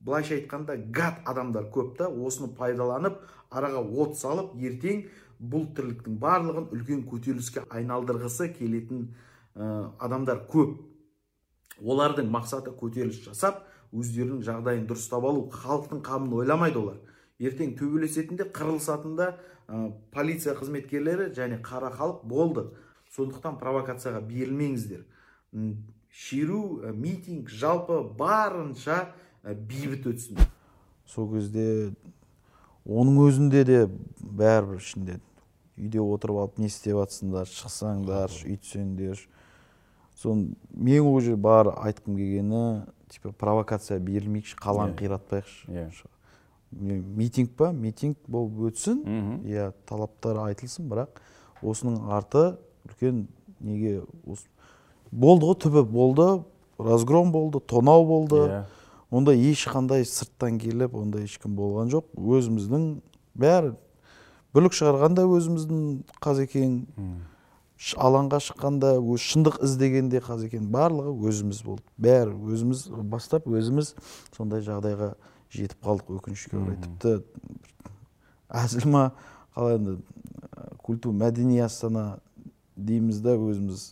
Былайша айтқанда гад адамдар көп та осыны пайдаланып араға от салып ертең бұл тірліктің барлығын үлкен көтеріліске айналдырғысы келетін ә, адамдар көп. Олардың мақсаты көтеріліс жасап өздерінің жағдайын дұрыстап алу халықтың қамын ойламайды олар. Ертең төбелесетінде қырылысатында ә, полиция қызметкерлері және қара халық болды. Сондықтан провокацияға берілмеңіздер. Шеру ә, митинг жалпы барынша бейбіт өтсін. Сол кезде оның өзінде де бәрібір ішінде. Үйде отырып алып не істеп жатсыңдар шықсаңдаршы үйтсеңдерші соны мен ол жерде бар айтқым келгені типа провокация берілмейікші қаланы Иә. қиратпайықшы. Иә. Ме- митинг па? Митинг болып өтсін. Иә талаптар айтылсын бірақ осының арты үлкен неге ос- болды ғой түбі болды разгром болды тонау болды. Иә. Онда ешқандай сырттан келіп ондай ешкім болған жоқ. Өзіміздің бәрі бүлік шығарған да өзіміздің қазекең алаңға шыққанда өз шындық іздегенде қазекең барлығы өзіміз болды. Бәрі өзіміз бастап өзіміз сондай жағдайға жетіп қалдық өкінішке орай. Тіпті әзіл ма қалай енді культура мәдени астана дейміз да өзіміз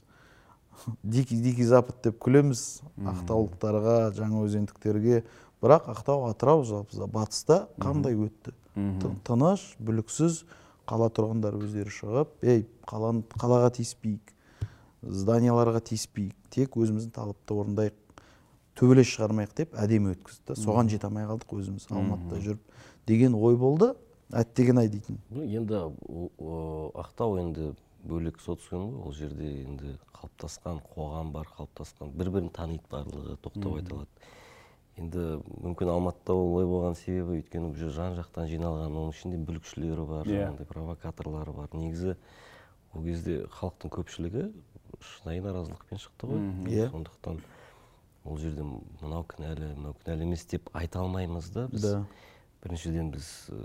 дикий дикий запад деп күлеміз. Ақтаулықтарға жаңаөзендіктерге бірақ ақтау атырау жалпы батыста қандай өтті? Ты- тыныш бүліксіз қала тұрғындары өздері шығып ей қаланы қалаға тиіспейік зданияларға тиіспейік тек өзіміздің талапты орындайық төбелес шығармайық деп әдемі өткізді. Соған жете алмай қалдық өзіміз алматыда жүріп. Деген ой болды. Әттеген ай дейтін. Енді ақтау енді бөлек социум ғой ол жерде енді қалыптасқан қоғам бар қалыптасқан бір бірін таниды барлығы тоқтап айта алады енді мүмкін алматыда олай болған себебі өйткені бұл жер жан жақтан жиналған оның ішінде бүлікшілері бар Иә. жаңағыдай провокаторлары бар негізі ол кезде халықтың көпшілігі шынайы наразылықпен шықты ғой. Иә. сондықтан ол жерде мынау кінәлі мынау кінәлі емес деп айта алмаймыз да біз Да. Біріншіден біз ә,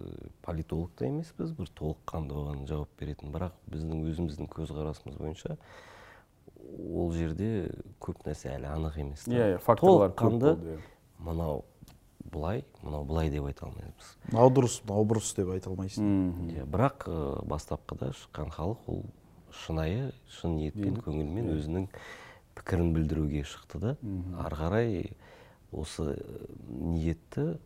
политолог та емеспіз. Бір толыққанды оған жауап беретін. Бірақ біздің өзіміздің көзқарасымыз бойынша ол жерде көп нәрсе әлі анық емес. Иә, иә, факторлар көп толыққанды иә. мынау былай мынау былай деп айта алмаймыз. Мынау дұрыс мынау бұрыс деп айта алмайсың. Иә бірақ ә, бастапқыда шыққан халық ол шынайы шын ниетпен көңілмен Иә. өзінің пікірін білдіруге шықты да. Ары қарай осы ә, ниетті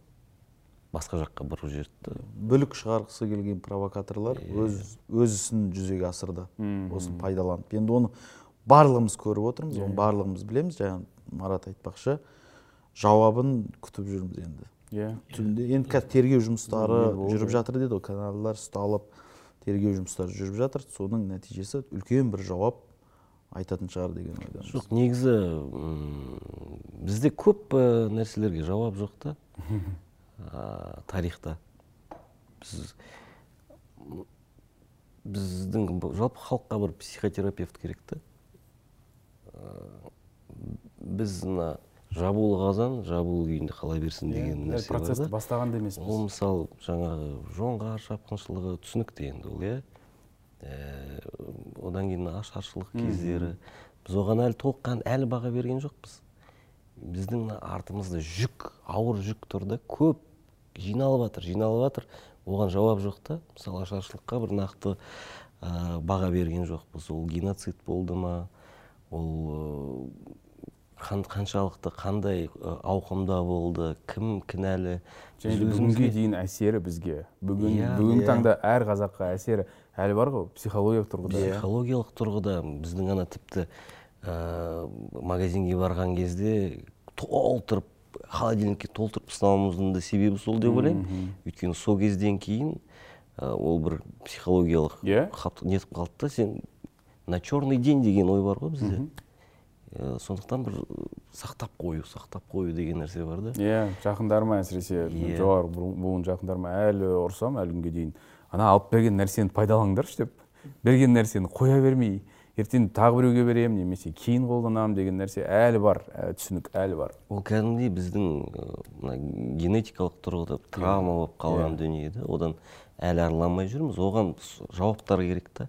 басқа жаққа бұрып жіберді бүлік шығарғысы келген провокаторлар өз өз ісін жүзеге асырды. Осыны пайдаланып. Енді оны барлығымыз көріп отырмыз оны барлығымыз білеміз. Жаңа марат айтпақшы жауабын күтіп жүрміз енді. Иә түнде енді қазір тергеу жұмыстары жүріп жатыр деді ғой. Каналдар ұсталып тергеу жұмыстары жүріп жатыр. Соның нәтижесі үлкен бір жауап айтатын шығар деген ойдамыз. Жоқ негізі бізде көп ә, нәрселерге жауап жоқ та. [LAUGHS] ә, тарихта. Біз біздің жалпы халыққа бір психотерапевт керек та Ә, біз мына жабулы қазан жабулы күйінде қала берсін деген Иә, нәрсе бар бастаған да. емеспіз ол мысалы жаңағы жоңғар шапқыншылығы түсінікті енді ол иә. Ә, одан кейін ашаршылық кездері. Біз оған әлі толыққан әлі баға берген жоқпыз. Біздің артымызда жүк ауыр жүк тұр да көп жиналып жатыр жиналып жатыр оған жауап жоқ та. Мысалы ашаршылыққа бір нақты ә, баға берген жоқпыз. Ол геноцид болды ма? Ол қан- қаншалықты қандай ауқымда болды? Кім кінәлі? Және де бүгінге дейін әсері бізге. Бүгін Иә, бүгінгі иә. таңда әр қазаққа әсері әлі бар ғой. Психологиялық тұрғыда. Психологиялық тұрғыда біздің ана тіпті ә, магазинге барған кезде толтырып холодильникке толтырып тастауымыздың да себебі сол деп ойлаймын. Өйткені сол кезден кейін ә, ол бір психологиялық Иә? нетіп қалды да сен на черный день деген ой бар ғой бізде. Ә, сондықтан бір сақтап қою сақтап қою деген нәрсе бар да. Иә жақындарыма әсіресе Иә. жоғары бу- буын жақындарыма әлі ұрсам әлі күнге дейін ана алып берген нәрсені пайдаланыңдаршы деп берген нәрсені қоя бермей ертең тағы біреуге беремін немесе кейін қолданамын деген нәрсе әлі бар ә, түсінік әлі бар. Ол кәдімгідей біздің мына генетикалық тұрғыда травма болып қалған Иә. дүние да одан әлі арылмай жүрміз. Оған жауаптар керек та.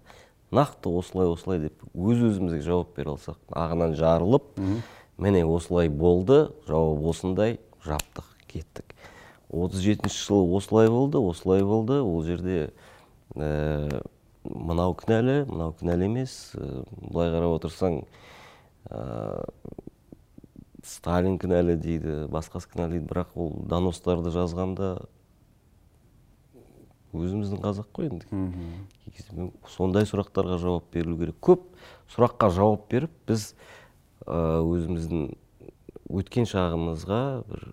Нақты осылай осылай деп өз өзімізге жауап бере алсақ ағынан жарылып міне осылай болды жауап осындай жаптық кеттік. отыз жетінші жылы осылай болды осылай болды. Ол жерде ә, мынау кінәлі мынау кінәлі емес. Ә, былай қарап отырсаң ә, сталин кінәлі дейді басқасы кінәлі дейді. Бірақ ол доностарды жазғанда өзіміздің қазақ қой енді. Сондай сұрақтарға жауап берілу керек. Көп сұраққа жауап беріп біз ә, өзіміздің өткен шағымызға бір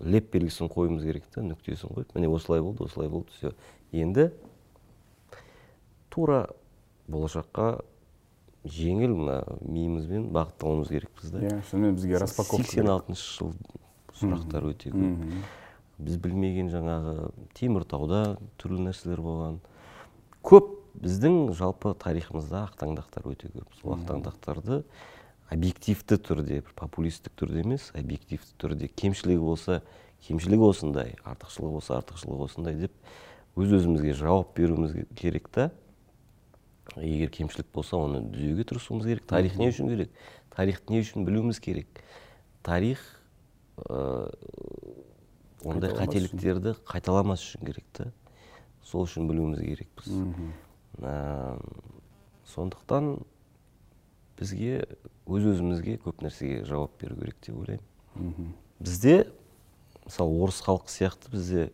леп белгісін қоюымыз керек та нүктесін қойып міне осылай болды осылай болды все енді тура болашаққа жеңіл мына миымызбен бағыттауымыз керекпіз да. Иә шынымен бізге распаковка сексен алтыншы жыл сұрақтар өте көп. Біз білмеген жаңағы теміртауда түрлі нәрселер болған. Көп біздің жалпы тарихымызда ақтаңдақтар өте көп. Сол ақтаңдақтарды объективті түрде бір популистік түрде емес объективті түрде кемшілігі болса кемшілігі осындай артықшылығы болса артықшылығы осындай деп өз өзімізге жауап беруіміз керек та. Егер кемшілік болса оны түзеуге тырысуымыз керек. Тарих не үшін керек? Тарихты не үшін білуіміз керек? Тарих ә, ондай қателіктерді қайталамас үшін керек та сол үшін білуіміз керекпіз. Ә, сондықтан бізге өз өзімізге көп нәрсеге жауап беру керек деп ойлаймын. Бізде мысалы орыс халқы сияқты бізде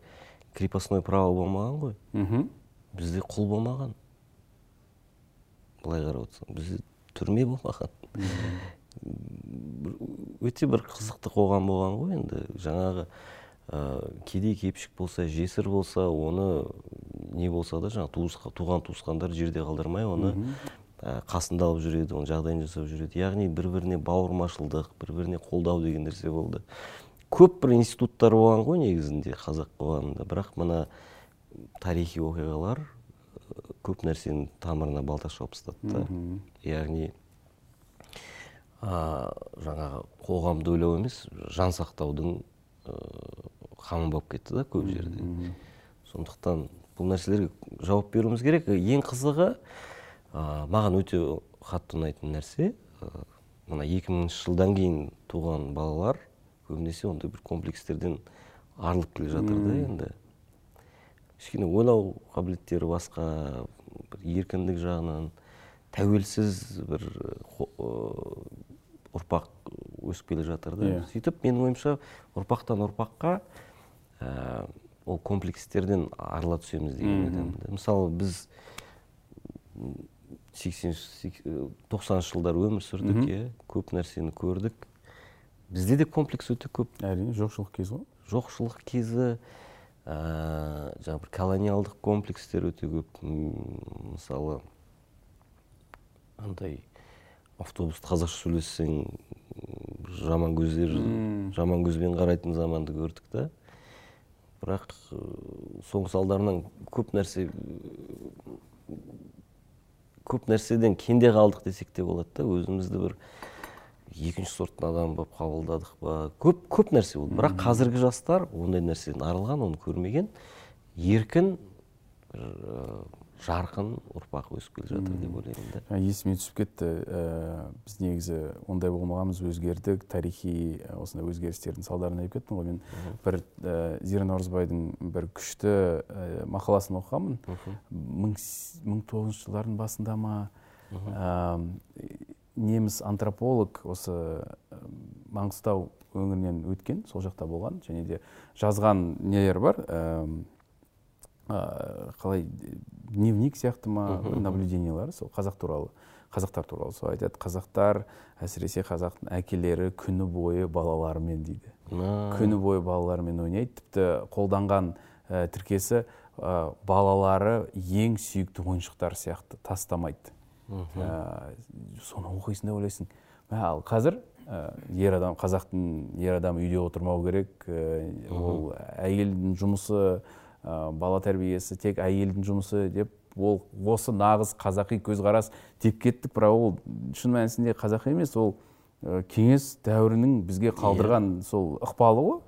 крепостной право болмаған ғой. Мхм. Бізде құл болмаған. Былай қарап отырсаң бізде түрме болмаған өте бір қызықты қоғам болған ғой енді. Жаңағы ә, кедей кепшік болса жесір болса оны не болса да жаңағы туысқа- туған туысқандар жерде қалдырмай оны ә, қасында алып жүреді оның жағдайын жасап жүреді. Яғни бір біріне бауырмашылдық бір біріне қолдау деген нәрсе болды. Көп бір институттар болған ғой негізінде қазақ қоғамында. Бірақ мына тарихи оқиғалар көп нәрсенің тамырына балта шауып тастады да. Яғни жаңағы қоғамды ойлау емес жан сақтаудың қамы болып кетті да көп жерде. Сондықтан бұл нәрселерге жауап беруіміз керек. Ең қызығы а, маған өте қатты ұнайтын нәрсе а, мына 2000 жылдан кейін туған балалар көбінесе ондай бір комплекстерден арылып келе жатыр да енді. Кішкене ойлау қабілеттері басқа бір еркіндік жағынан тәуелсіз бір ұрпақ өсіп келе жатыр да Иә. сөйтіп менің ойымша ұрпақтан ұрпаққа ә, ол комплекстерден арыла түсеміз деген Мгм. ойдамын да. мысалы біз сексен тоқсаныншы жылдары өмір сүрдік иә көп нәрсені көрдік бізде де комплекс өте көп әрине жоқшылық кез ғой жоқшылық кезі ә, жаңағы бір колониалдық комплекстер өте көп мысалы андай автобуста қазақша сөйлессең жаман көздер жаман көзбен қарайтын заманды көрдік та. Бірақ ә, соның салдарынан көп нәрсе көп нәрседен кенде қалдық десек те болады да өзімізді бір екінші сорттың адам болып қабылдадық па? Көп көп нәрсе болды. Бірақ қазіргі жастар ондай нәрседен арылған оны көрмеген. Еркін бір, жарқын ұрпақ өсіп келе жатыр деп ойлаймын да. Ә, есіме түсіп кетті. Ә, біз негізі ондай болмағанбыз өзгердік. Тарихи осындай өзгерістердің салдарынан деп кеттім ғой мен. Бір ә, зира наурызбайдың бір күшті ә, мақаласын оқығанмын. Мың с- мың тоғыз жүз жылдардың басында ма? Ә, неміс антрополог осы маңғыстау өңірінен өткен сол жақта болған. Және де жазған нелер бар. Қалай дневник сияқты ма Мгм. наблюдениялар сол қазақ туралы қазақтар туралы сол айтады. Қазақтар әсіресе қазақтың әкелері күні бойы балаларымен дейді. Күні бойы балаларымен ойнайды. Тіпті қолданған ә, тіркесі ә, балалары ең сүйікті ойыншықтар сияқты тастамайды. Ә, соны оқисың да ойлайсың. Ал қазір ә, ер адам қазақтың ер адамы үйде отырмау керек. Ә, ол әйелдің жұмысы ә, бала тәрбиесі тек әйелдің жұмысы деп ол осы нағыз қазақи көзқарас деп кеттік. Бірақ ол шын мәнісінде қазақи емес ол ә, кеңес дәуірінің бізге қалдырған сол ықпалы ғой.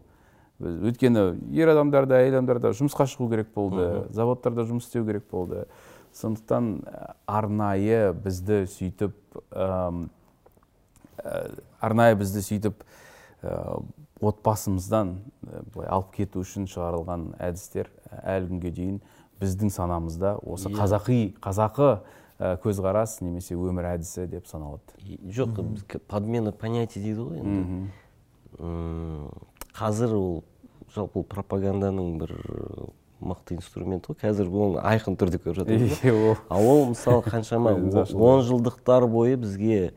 Өйткені ер адамдар да әйел адамдар да жұмысқа шығу керек болды заводтарда жұмыс істеу керек болды. Сондықтан ә, арнайы бізді сөйтіп ә, арнайы бізді сөйтіп ә, отбасымыздан былай алып кету үшін шығарылған әдістер әлі күнге дейін біздің санамызда осы Иә. қазақи қазақы ә, көзқарас немесе өмір әдісі деп саналады. Жоқ подмена понятий дейді ғой енді. Қазір ол жалпы пропаганданың бір мықты инструменті ғой. Қазір оны айқын түрде көріп жатырмыз Иә, ғой. ол- ал ол мысалы қаншама он жылдықтар бойы бізге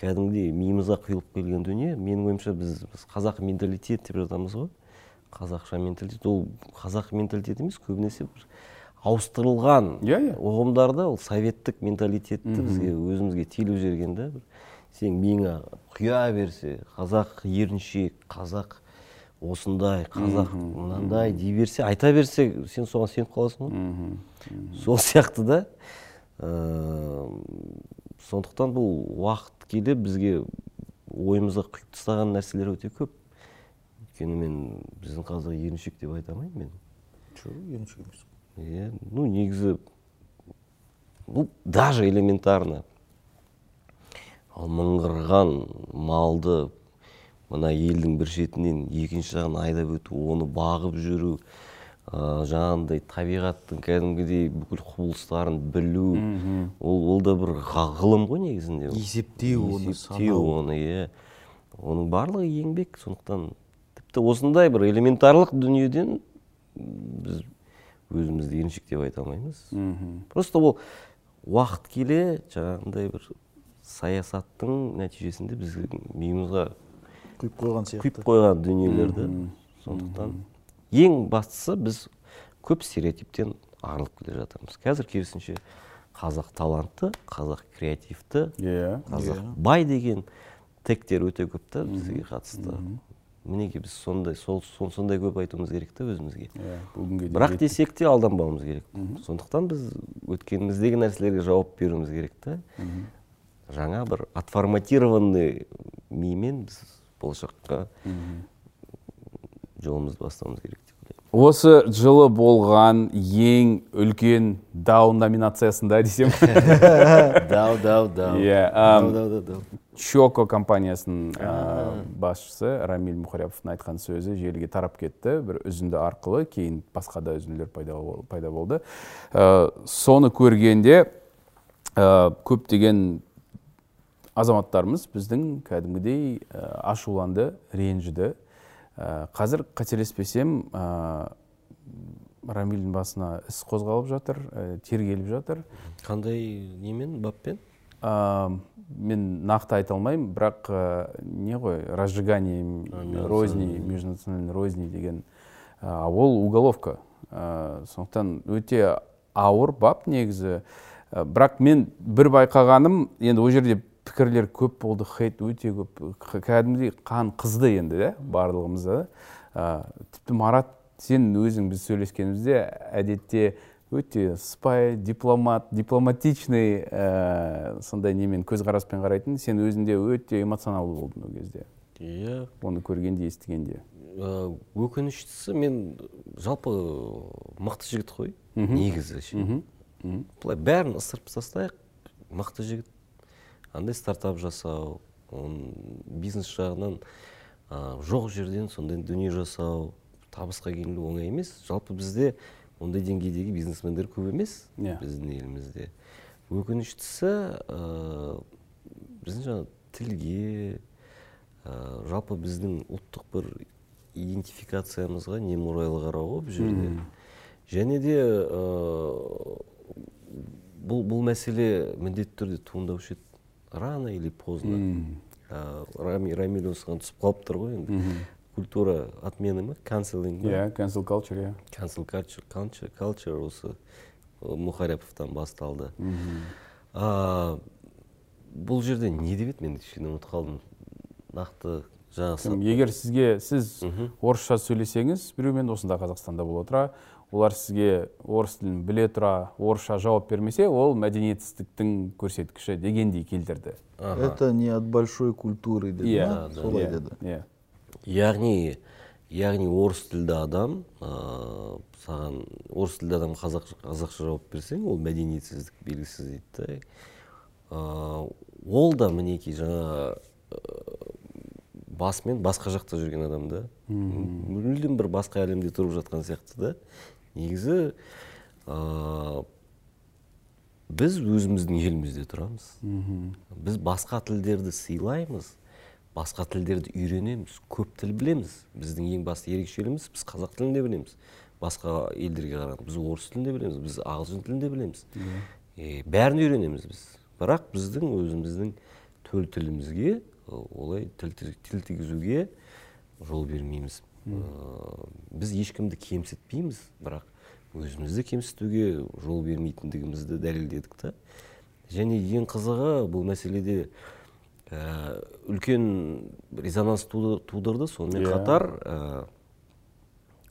кәдімгідей миымызға құйылып келген дүние. Менің ойымша біз, біз қазақы менталитет деп жатамыз ғой. Қазақша менталитет. Ол қазақы менталитет емес көбінесе бір ауыстырылған Иә, ұғымдарды ол советтік менталитетті Мгм. бізге өзімізге теліп жіберген да бір. Сен миыңа құя берсе қазақ еріншек қазақ осындай қазақ мынандай дей берсе айта берсе сен соған сеніп қаласың ғой. Сол сияқты да. Ыыы, сондықтан бұл уақыт келе бізге ойымызға құйып тастаған нәрселер өте көп. Өйткені мен біздің қазақ еріншек деп айта алмаймын мен. Жоқ еріншек емес? Иә ну негізі бұл даже элементарно. Мыңғырған малды мына елдің бір шетінен екінші жағына айдап өту оны бағып жүру ә, жаңағындай табиғаттың кәдімгідей бүкіл құбылыстарын білу ол, ол да бір ғылым ғой негізінде Есептеу оны, есептеу оны иә. Оның барлығы еңбек сондықтан тіпті осындай бір элементарлық дүниеден біз өзімізді еріншек деп айта алмаймыз. Просто ол уақыт келе жаңағындай бір саясаттың нәтижесінде біздің миымызға құйып қойған сияқты. Құйып қойған дүниелерді. Сондықтан ең бастысы біз көп стереотиптен арылып келе жатырмыз. Қазір керісінше қазақ талантты қазақ креативті иә. Қазақ Иә. бай деген тегтер өте көп та бізге қатысты. Мінекей біз сондай сол сондай көп айтуымыз керек та өзімізге. Иә, бүгінге бірақ десек те алданбауымыз керек. Сондықтан біз өткеніміздегі нәрселерге жауап беруіміз керек та. Жаңа бір отформатированный мимен біз болашаққа жолымызды бастауымыз керек деп ойлаймын. Осы жылы болған ең үлкен дау номинациясында десем? Дау дау дау иә чоко компаниясының а, басшысы рамиль мұхаряповтың айтқан сөзі желіге тарап кетті. Бір үзінді арқылы кейін басқа да үзінділер пайда, бол- пайда болды. Соны көргенде көптеген азаматтарымыз біздің кәдімгідей ә, ашуланды ренжіді. Ә, қазір қателеспесем ә, рамильдің басына іс қозғалып жатыр ә, тергеліп жатыр. Қандай немен? Баппен? А, мен нақты айта алмаймын бірақ ә, не ғой разжигание розни межнациональной розни деген а, ол уголовка. А, сондықтан өте ауыр бап негізі. Бірақ мен бір байқағаным енді ол жерде пікірлер көп болды хейт өте көп. Кәдімгідей қан қызды енді да барлығымызда А, тіпті марат сен өзің біз сөйлескенімізде әдетте өте сыпайы дипломат дипломатичный ә, сондай немен көзқараспен қарайтын сен өзінде өте эмоционалды болдың ол кезде. Иә. Оны көргенде естігенде. Ә, өкініштісі мен жалпы мықты жігіт қой. Негізі ше. Былай бәрін ысырып тастайық мықты жігіт андай стартап жасау бизнес жағынан ә, жоқ жерден сондай дүние жасау табысқа кенелу оңай емес. Жалпы бізде ондай деңгейдегі бизнесмендер көп емес Иә. біздің елімізде. Өкініштісі ә, біздің жаңағы тілге ә, жалпы біздің ұлттық бір идентификациямызға немұрайлы қарау ғой бұл жерде және де ә, бұл бұл мәселе міндетті түрде туындаушы еді. Рано или поздно рами рамиль осыған түсіп қалып тұр ғой енді. Культура отмены ма? Канцелинг иә cancel culture иә. Culture, culture осы ы, мұхаряповтан басталды. Бұл жерде не деп еді мен кішкене ұмытып қалдым нақты жаңағы егер сізге сіз орысша сөйлесеңіз біреумен осында қазақстанда бола тұра олар сізге орыс тілін біле тұра орысша жауап бермесе ол мәдениетсіздіктің көрсеткіші дегендей келтірді. Это не от большой культуры деді иә. ма? солай иә, деді иә. Яғни яғни орыс тілді адам ә, саған орыс тілді адам қазақ, қазақша жауап берсең ол мәдениетсіздік белгісіз дейді да Ә, ол да мінекей жаңа ә, басымен басқа жақта жүрген адам да. Мүлдем бір басқа әлемде тұрып жатқан сияқты да. Негізі ә, біз өзіміздің елімізде тұрамыз. Біз басқа тілдерді сыйлаймыз басқа тілдерді үйренеміз көп тіл білеміз. Біздің ең басты ерекшелігіміз біз қазақ тілін де білеміз. Басқа елдерге қарағанда біз орыс тілін де білеміз біз ағылшын тілін де білеміз. Е, бәрін үйренеміз біз. Бірақ біздің өзіміздің төл тілімізге олай тіл тигізуге жол бермейміз. Ә, біз ешкімді кемсітпейміз бірақ өзімізді кемсітуге жол бермейтіндігімізді дәлелдедік та. Және ең қызығы бұл мәселеде ә, үлкен резонанс туды- тудырды. Сонымен Иә. қатар ә,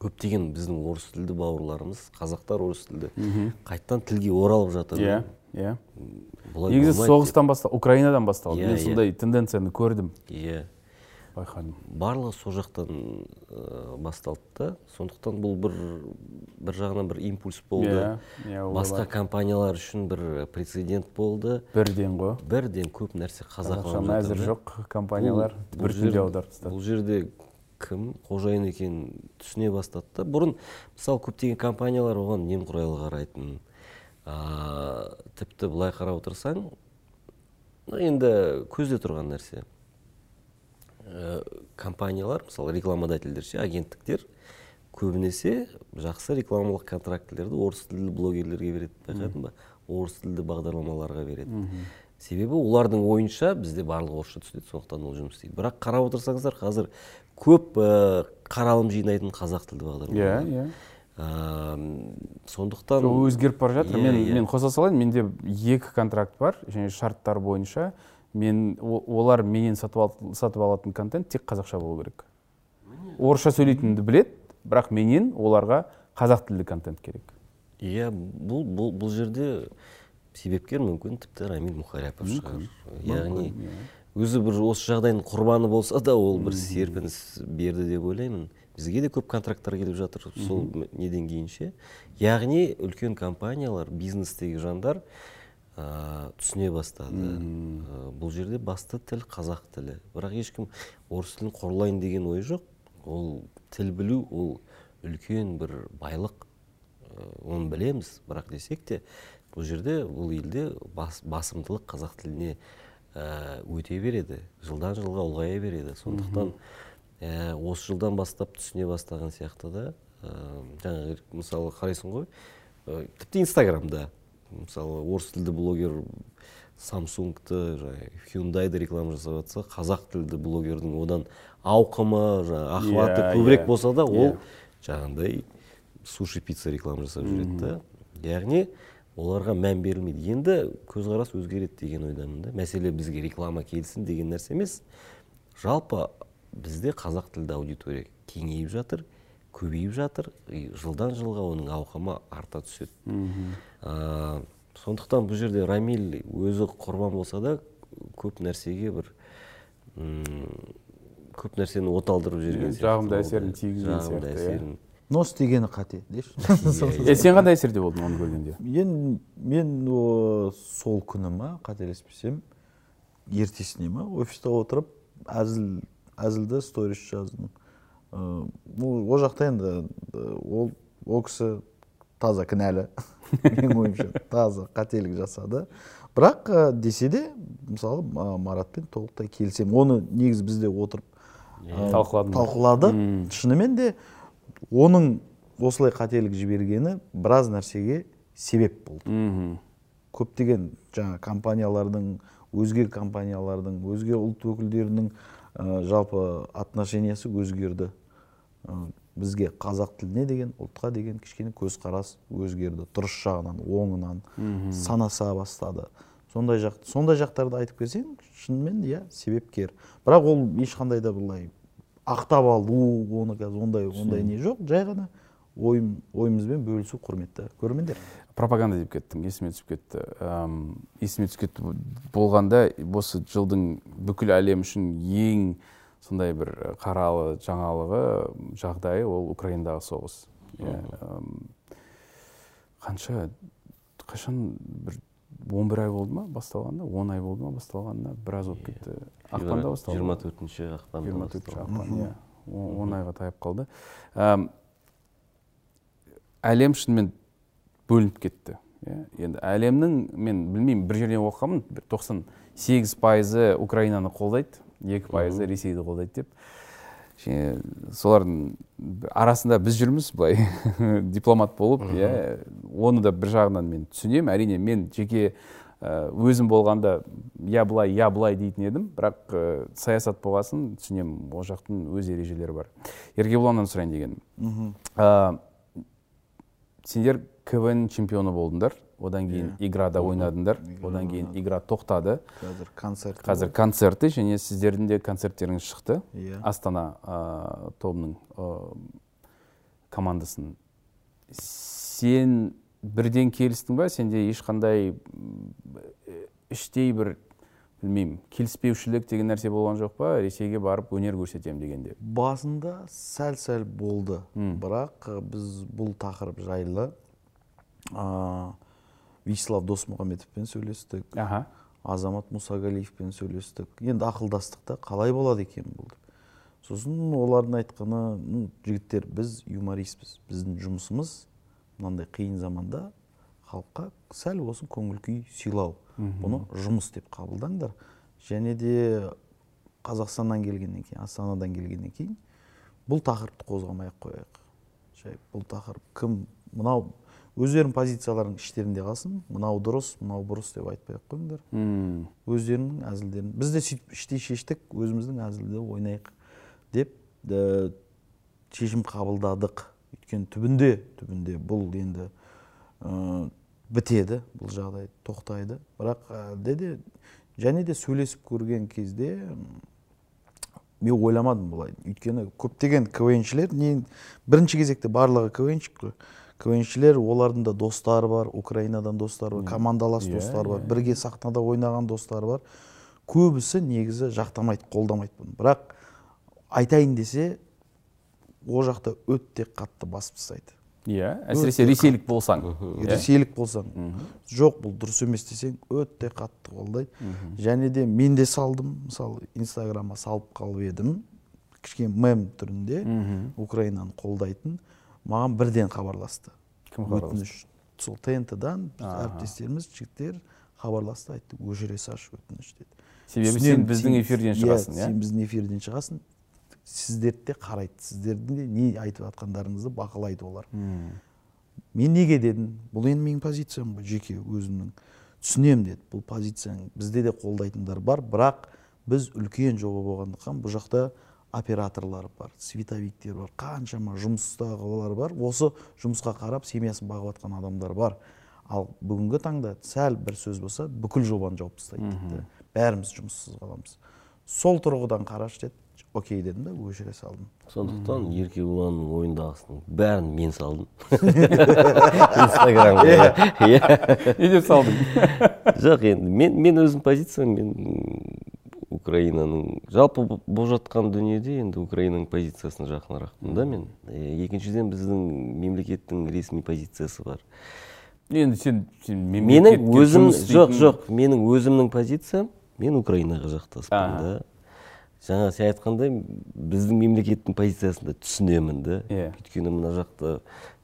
көптеген біздің орыс тілді бауырларымыз қазақтар орыс тілді қайтадан тілге оралып жатыр. Иә иә. Негізі соғыстан бастал украинадан басталды Иә, мен иә. сондай тенденцияны көрдім. Иә. Байқадым. Барлығы сол жақтан ә, басталды да. Сондықтан бұл бір бір жағынан бір импульс болды. Иә, иә, ол басқа бар. компаниялар үшін бір прецедент болды. Бірден ғой. Бірден көп нәрсе қазақша да. жоқ компаниялар. Біртіндеп аударып тастады бұл жерде кім қожайын екенін түсіне бастады да. Бұрын мысалы көптеген компаниялар оған немқұрайлы қарайтын. А, тіпті былай қарап отырсаң ну, енді көзде тұрған нәрсе. Ә, компаниялар мысалы рекламодательдер ше агенттіктер көбінесе жақсы рекламалық контрактілерді орыс тілді блогерлерге береді байқадың ба? Орыс тілді бағдарламаларға береді. Себебі олардың ойынша бізде барлығы орысша түсінеді сондықтан ол жұмыс істейді. Бірақ қарап отырсаңыздар қазір көп ә, қаралым жинайтын қазақ тілді бағдарламалар. иә. Иә Ә, сондықтан өзгеріп бара жатыр. Иә, мен иә. мен қоса салайын менде екі контракт бар және шарттар бойынша. Мен олар менен сатып, ал, сатып алатын контент тек қазақша болу керек. Орысша сөйлейтінімді білет бірақ менен оларға қазақ тілді контент керек. Иә бұл, бұл, бұл жерде себепкер мүмкін тіпті рамиль мұхаряпов шығар. яғни өзі бір осы жағдайдың құрбаны болса да ол бір серпіліс берді деп ойлаймын. Бізге де көп контракттар келіп жатыр сол неден кейін ше яғни үлкен компаниялар бизнестегі жандар ә, түсіне бастады. Ә, бұл жерде басты тіл қазақ тілі. Бірақ ешкім орыс тілін қорлайын деген ой жоқ. Ол тіл білу ол үлкен бір байлық. Ә, оны білеміз. Бірақ десек те бұл жерде бұл елде бас, басымдылық қазақ тіліне өте береді. Жылдан жылға ұлғая береді. Сондықтан ә, осы жылдан бастап түсіне бастаған сияқты да ә, жаңағы мысалы қарайсың ғой ә, тіпті инстаграмда. Мысалы орыс тілді блогер самсунгты жаңағы hyundai'ды реклама жасап жатса қазақ тілді блогердің одан ауқымы жаңағы охваты Иә, көбірек иә, болса да ол иә. жаңағындай суши пицца реклама жасап жүреді да яғни оларға мән берілмейді. Енді көзқарас өзгереді деген ойдамын да. Мәселе бізге реклама келсін деген нәрсе емес. Жалпы бізде қазақ тілді аудитория кеңейіп жатыр. Көбейіп жатыр. И жылдан жылға оның ауқымы арта түседі. Ә, сондықтан бұл жерде рамиль өзі құрбан болса да көп нәрсеге бір м, көп нәрсені оталдырып жіберген сияқты жағымды әсерін тигізген жағымды сияқты, иә. әсерін. Но істегені қате деші. [LAUGHS] Е сен қандай әсерде болдың оны көргенде? Мен мен о, сол күні ма қателеспесем ертесіне ма офиста отырып әзіл әзілді сторис жаздым. Ол жақта енді э, ол ол кісі таза кінәлі. [LAUGHS] Менің ойымша таза қателік жасады. Бірақ ә, десе де мысалы ә, маратпен толықтай келісемін. Оны негізі бізде отырып ә, талқыладық. Шынымен де оның осылай қателік жібергені біраз нәрсеге себеп болды. Көптеген жаңа компаниялардың өзге компаниялардың өзге ұлт өкілдерінің ә, жалпы отношениясы өзгерді. Бізге қазақ тіліне деген ұлтқа деген кішкене көзқарас өзгерді дұрыс жағынан оңынан санаса бастады. Сондай жақ сондай жақтарды айтып келсең шынымен иә себепкер. Бірақ ол ешқандай да былай ақтап алу оны қазір ондай ондай не жоқ. Жай ғана ойым ойымызбен бөлісу құрметті. Көрермендер. Пропаганда деп кеттің есіме түсіп кетті. Есіме түсіп кетті. Болғанда осы жылдың бүкіл әлем үшін ең сондай бір қаралы жаңалығы жағдайы ол украинадағы соғыс. Иә қанша қашан бір он бір ай болды ма басталғанына он ай болды ма басталғанына біраз болып кетті. Ақпанда басталды жиырма төртінші ақпанда жиырма төртінші ақпан иә. Он айға таяп қалды. Әм, әлем шынымен бөлініп кетті. Иә енді әлемнің мен білмеймін бір жерден оқығанмын бір тоқсан сегіз пайызы украинаны қолдайды. Екі пайызы ресейді қолдайды деп. Және солардың арасында біз жүрміз былай [LAUGHS] дипломат болып иә. Оны да бір жағынан мен түсінемін. Әрине мен жеке өзім болғанда я былай я былай дейтін едім. Бірақ ә, саясат болғасын түсінемін ол жақтың өз ережелері бар. Еркебұланнан сұрайын дегенім. Ә, сендер квн чемпионы болдыңдар. Одан кейін Иә. играда ойнадыңдар. одан кейін игра тоқтады. Қазір концерт қазір концерті және сіздердің де концерттеріңіз шықты. Иә. астана ә, тобының ә, командасын. Сен бірден келістің ба? Сенде ешқандай іштей бір білмеймін келіспеушілік деген нәрсе болған жоқ па? Ресейге барып өнер көрсетемін дегенде. Басында сәл сәл болды. Бірақ ә, біз бұл тақырып жайлы ә, вячеслав досмұхамедовпен сөйлестік. Аха. Азамат мұсагалиевпен сөйлестік. Енді ақылдастық та қалай болады екен бұл? Деп сосын олардың айтқаны ну жігіттер біз юмористпіз. Біздің жұмысымыз мынандай қиын заманда халыққа сәл болсын көңіл күй сыйлау. Бұны жұмыс деп қабылдаңдар. Және де қазақстаннан келгеннен кейін астанадан келгеннен кейін бұл тақырыпты қозғамай ақ қояйық. Жай бұл тақырып кім? Мынау өздерінің позицияларының іштерінде қалсын. Мынау дұрыс мынау бұрыс деп айтпай ақ қойыңдар. Мм. өздерінің әзілдерін. Біз де сөйтіп іштей шештік өзіміздің әзілді ойнайық деп ә, шешім қабылдадық. Өйткені түбінде түбінде бұл енді ә, бітеді бұл жағдай тоқтайды. Бірақ әлде де және де сөйлесіп көрген кезде мен ойламадым бұлай. Өйткені көптеген квншілер не бірінші кезекте барлығы квнщик қой квншілер олардың да достары бар украинадан достары бар командалас Иә, достары бар иә. бірге сахнада ойнаған достары бар. Көбісі негізі жақтамайды қолдамайды бұны. Бірақ айтайын десе ол жақта өте қатты басып тастайды. Иә әсіресе ресейлік болсаң. Иә? ресейлік болсаң. Жоқ бұл дұрыс емес десең өте қатты қолдайды. Және де мен де салдым мысалы инстаграмға салып қалып едім. Кішкене мем түрінде украинаны қолдайтын. Маған бірден хабарласты. Кім хабарласты? өтініш сол тнт дан әріптестеріміз жігіттер хабарласты айтты өшіре салшы өтініш деді. Себебі сен біздің эфирден иә, шығасың, иә? сен біздің эфирден шығасың. Сіздерді де қарайды сіздердің де не айтып жатқандарыңызды бақылайды олар. Мен неге? дедім. Бұл енді менің позициям ғой жеке өзімнің түсінемін деді. Бұл позицияң бізде де қолдайтындар бар бірақ біз үлкен жоба болғандықтан бұл жақта операторлар бар световиктер бар қаншама жұмыстағылар бар. Осы жұмысқа қарап семьясын бағып жатқан адамдар бар. Ал бүгінгі таңда сәл бір сөз болса бүкіл жобаны жауып тастайды дейді. Бәріміз жұмыссыз қаламыз. Сол тұрғыдан қарашы деді окей дедім да өшіре салдым. Сондықтан еркебұланның ойындағысының бәрін мен салдым. [LAUGHS] Инстаграмға иә. [LAUGHS] не деп салдың? Жоқ енді мен мен өзім позициям мен украинаның жалпы болып жатқан дүниеде енді украинаның позициясына жақынырақпын да мен. Екіншіден біздің мемлекеттің ресми позициясы бар. Енді сен, сен менің өзім жоқ жоқ менің өзімнің позициям мен украинаға жақтаспын да. Жаңа сен айтқандай біздің мемлекеттің позициясын да түсінемін да. Иә. өйткені мына жақта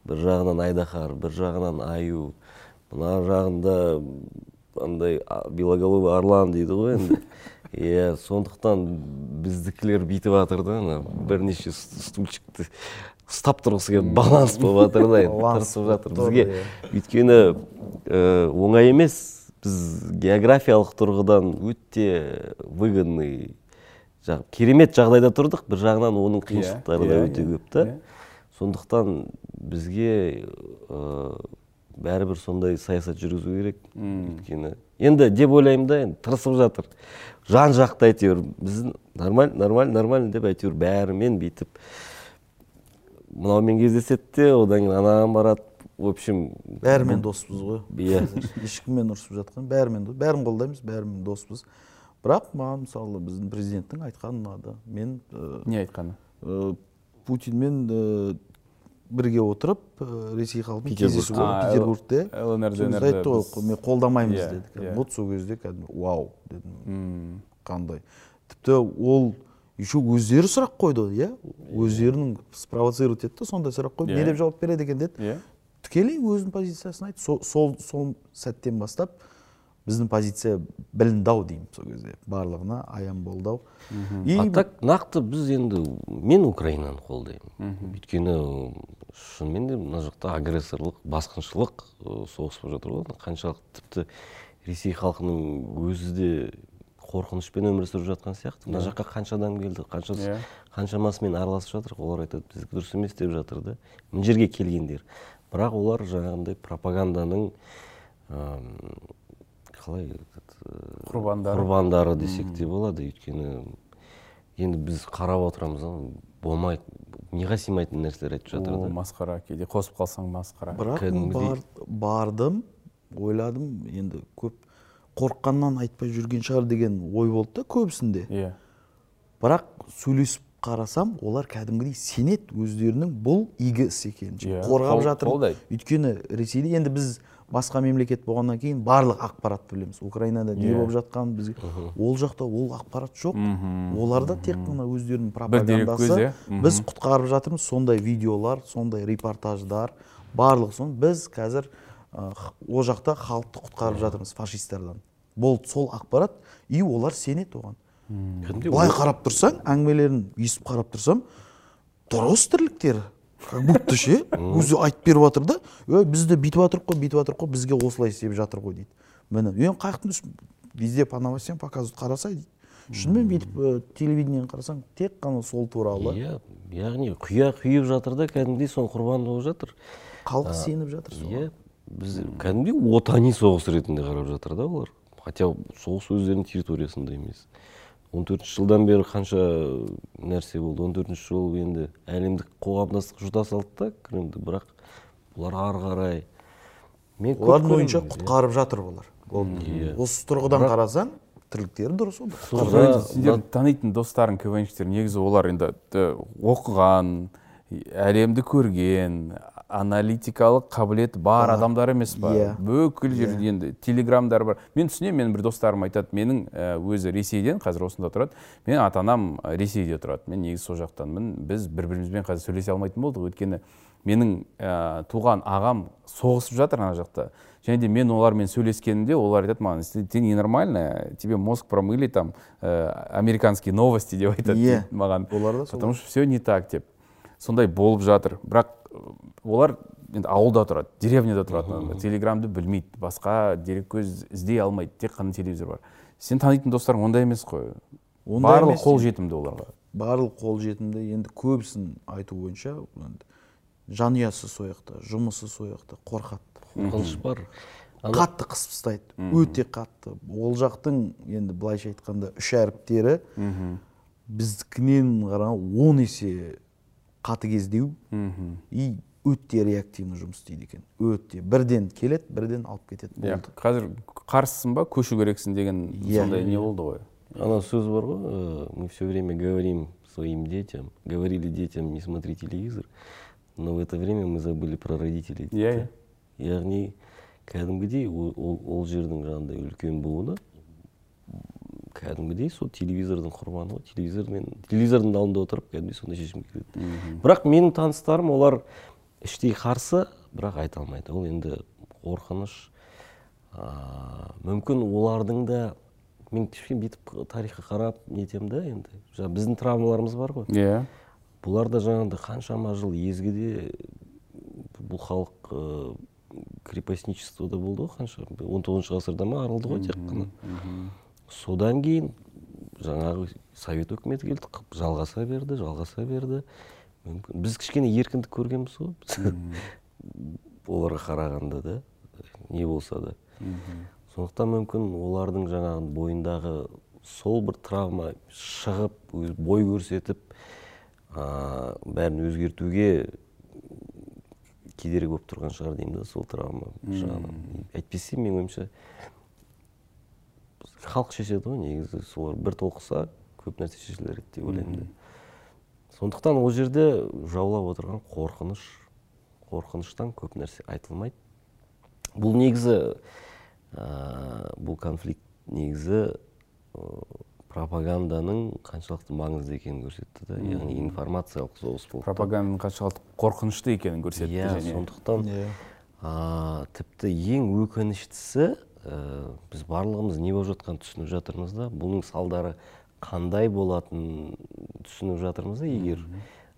бір жағынан айдаһар бір жағынан аю мына жағында андай белоголовый орлан дейді ғой енді. [LAUGHS] Иә сондықтан біздікілер бүйтіп жатыр да ана бірнеше ст- стульчикті ұстап тұрғысы келіп баланс болып жатыр да енді тырысып жатыр. бізге иә. өйткені ә, оңай емес. Біз географиялық тұрғыдан өте выгодный керемет жағдайда тұрдық. Бір жағынан оның қиыншылықтары да иә, өте иә, көп та. иә. сондықтан бізге ә, бәрібір сондай саясат жүргізу керек. Өйткені енді деп ойлаймын да енді тырысып жатыр. Жан жақты әйтеуір біздің нормально нормально нормально деп әйтеуір бәрімен бүйтіп мынаумен кездеседі де одан кейін анаған барады. В общем бәрімен доспыз ғой. Иә. [LAUGHS] Ешкіммен ұрысып жатқан бәрімен бәрін қолдаймыз бәрімен доспыз. Бірақ маған мысалы біздің президенттің айтқаны ұнады мен не айтқаны? Ә, путинмен ә, бірге отырып ресей халқымен кездесу А, петербургте. ДНР-ді айтты ғой мен қолдамаймыз Иә, деді иә. вот сол кезде кәдімгі вау! дедім. М. қандай? Тіпті ол еще өздері сұрақ қойды иә? Өздерінің спровоцировать етті сондай сұрақ қойып не Иә. деп жауап береді екен? деді. Иә. Тікелей өзінің позициясын айтты. Сол сол сол сәттен бастап біздің позиция білінді ау деймін сол кезде. Барлығына аян болды ау и а так нақты біз енді мен украинаны қолдаймын. Өйткені шынымен де мына жақта агрессорлық басқыншылық соғыс болып жатыр ғой. Қаншалықты тіпті ресей халқының өзі де қорқынышпен өмір сүріп жатқан сияқты. Мына Иә. жаққа қанша адам келді? Қанша Иә. қаншамасымен араласып жатыр? Олар айтады біздікі дұрыс емес деп жатыр да. Мына жерге келгендер бірақ олар жаңағындай пропаганданың қалай Құрбандары. құрбандары десек те болады. Өйткені енді біз қарап отырамыз болмайды миға сыймайтын нәрселер айтып жатыр да? масқара кейде. Қосып қалсаң масқара. Бірақ бар, бардым ойладым. Енді көп қорыққаннан айтпай жүрген шығар деген ой болды да көбісінде. Иә. Бірақ сөйлесіп қарасам олар кәдімгідей сенеді өздерінің бұл игі іс екенін. Иә, қорғап жатыр. қолдайды. өйткені ресейде енді біз басқа мемлекет болғаннан кейін барлық ақпаратты білеміз. Украинада не Иә. болып жатқанын бізге ол жақта ол ақпарат жоқ. Оларда тек қана өздерінің пропагандасы. иә. Біз құтқарып жатырмыз сондай видеолар сондай репортаждар барлығы сон біз қазір ол жақта халықты құтқарып жатырмыз фашистерден болды сол ақпарат и олар сенеді оған. Былай қарап тұрсаң әңгімелерін естіп қарап тұрсам дұрыс тірліктері как будто ше [LAUGHS] өзі айтып беріп жатыр да ей біз де бүйтіп жатырмық қой бүйтіп жатырмық қой бізге осылай істеп жатыр ғой дейді. Міне енді қаяқтың везде по новостям показывают қараса дейді. Шынымен бүйтіп телевидениені қарасаң тек қана сол туралы. Иә яғни құя құйып жатыр да кәдімгідей соның құрбаны болып жатыр. Халық сеніп жатыр соған. иә біз кәдімгідей отани соғыс ретінде қарап жатыр да олар. Хотя соғыс өздерінің территориясында емес. Он төртінші жылдан бері қанша нәрсе болды. он төртінші жыл енді әлемдік қоғамдастық жұта салды да кремді бірақ бұлар ары қарай мен көп олардың ойынша құтқарып жатыр ол Иә. осы тұрғыдан қарасаң тірліктері дұрыс сендер танитын достарың квнщиктер негізі олар енді оқыған әлемді көрген аналитикалық қабілеті бар адамдар емес па? Иә. бүкіл жерде енді телеграмдар бар. Мен түсінемін менің бір достарым айтады менің өзі ресейден қазір осында тұрады. Менің ата анам ресейде тұрады. Мен негізі сол жақтанмын. Біз бір бірімізбен қазір сөйлесе алмайтын болдық. Өйткені менің ә, туған ағам соғысып жатыр ана жақта. Және де мен олармен сөйлескенімде олар айтады маған «Ты- ненормальная тебе мозг промыли там ә, американские новости деп айтады Иә. дейді маған потому что все не так деп. Сондай болып жатыр. Бірақ олар енді ауылда тұрады деревняда тұрады адамдар. телеграмды білмейді басқа дереккөз іздей алмайды тек қана телевизор бар. Сен танитын достарың ондай емес қой. Ондай барлығы емес қол жетімді оларға барлық қолжетімді. Енді көбісін айту бойынша енді жанұясы сол жақта жұмысы сол жақта қорқады қорқыныш бар. Қатты қысып тастайды өте қатты. Ол жақтың енді былайша айтқанда үш әріптері біздікінен қарағанда он есе қатыгездеу и өте реактивно жұмыс істейді екен. Өте. Бірден келеді бірден алып кетеді. Иә болды. қазір қарсысың ба? Көшу керексің деген Иә. сондай не болды ғой? Ана сөз бар ғой э, мы все время говорим своим детям говорили детям не смотри телевизор но в это время мы забыли про родителей. Иә, да. яғни кәдімгідей ол, жердің жаңағындай үлкен буыны кәдімгідей сол телевизордың құрбаны ғой телевизормен телевизордың алдында отырып кәдімгідей сондай шешімге келеді бірақ менің таныстарым олар іштей қарсы бірақ айта алмайды ол енді қорқыныш а, мүмкін олардың да мен кішкене бүйтіп тарихқа қарап нетемін да енді жаңа біздің травмаларымыз бар ғой иә бұлар да жаңағыдай қаншама жыл езгіде бұл халық ә, крепостничествода болды ғой қанша он тоғызыншы ғасырда ма арылды ғой тек қана содан кейін жаңағы совет үкіметі келді жалғаса берді жалғаса берді. Мүмкін біз кішкене еркіндік көргенбіз ғой. [LAUGHS] Оларға қарағанда да не болса да. Сондықтан мүмкін олардың жаңағы бойындағы сол бір травма шығып өз- бой көрсетіп ә, бәрін өзгертуге кедергі болып тұрған шығар деймін да сол травма жағынан. Әйтпесе менің ойымша халық шешеді ғой негізі солар. Бір толқыса көп нәрсе шешілер еді деп ойлаймын да. Сондықтан ол жерде жаулап отырған қорқыныш қорқыныштан көп нәрсе айтылмайды. Бұл негізі ә, бұл конфликт негізі ә, пропаганданың қаншалықты маңызды екенін көрсетті да. Яғни информациялық соғыс болды. Да. пропаганданың қаншалықты қорқынышты екенін көрсетті иә және. сондықтан а, тіпті ең өкініштісі ә, біз барлығымыз не болып жатқанын түсініп жатырмыз да. Бұның салдары қандай болатынын түсініп жатырмыз да егер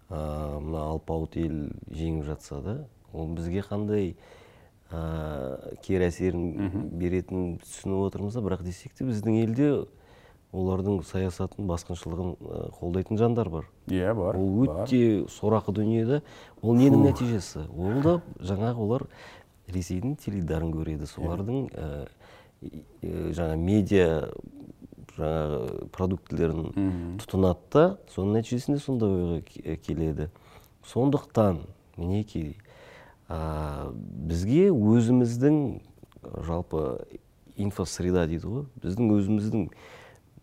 ә, мына алпауыт ел жеңіп жатса да ол бізге қандай ә, кері әсерін беретінін түсініп отырмыз да. Бірақ десек те біздің елде олардың саясатын басқыншылығын қолдайтын жандар бар. Иә бар ол өте сорақы дүние да. Ол ненің нәтижесі? Ол да жаңағы олар ресейдің теледидарын көреді солардың ә, ә, жаңа медиа жаңағы продуктілерін тұтынады да соның нәтижесінде сондай ойға ke- келеді. Сондықтан мінекей ә, бізге өзіміздің жалпы инфосреда дейді ғой біздің өзіміздің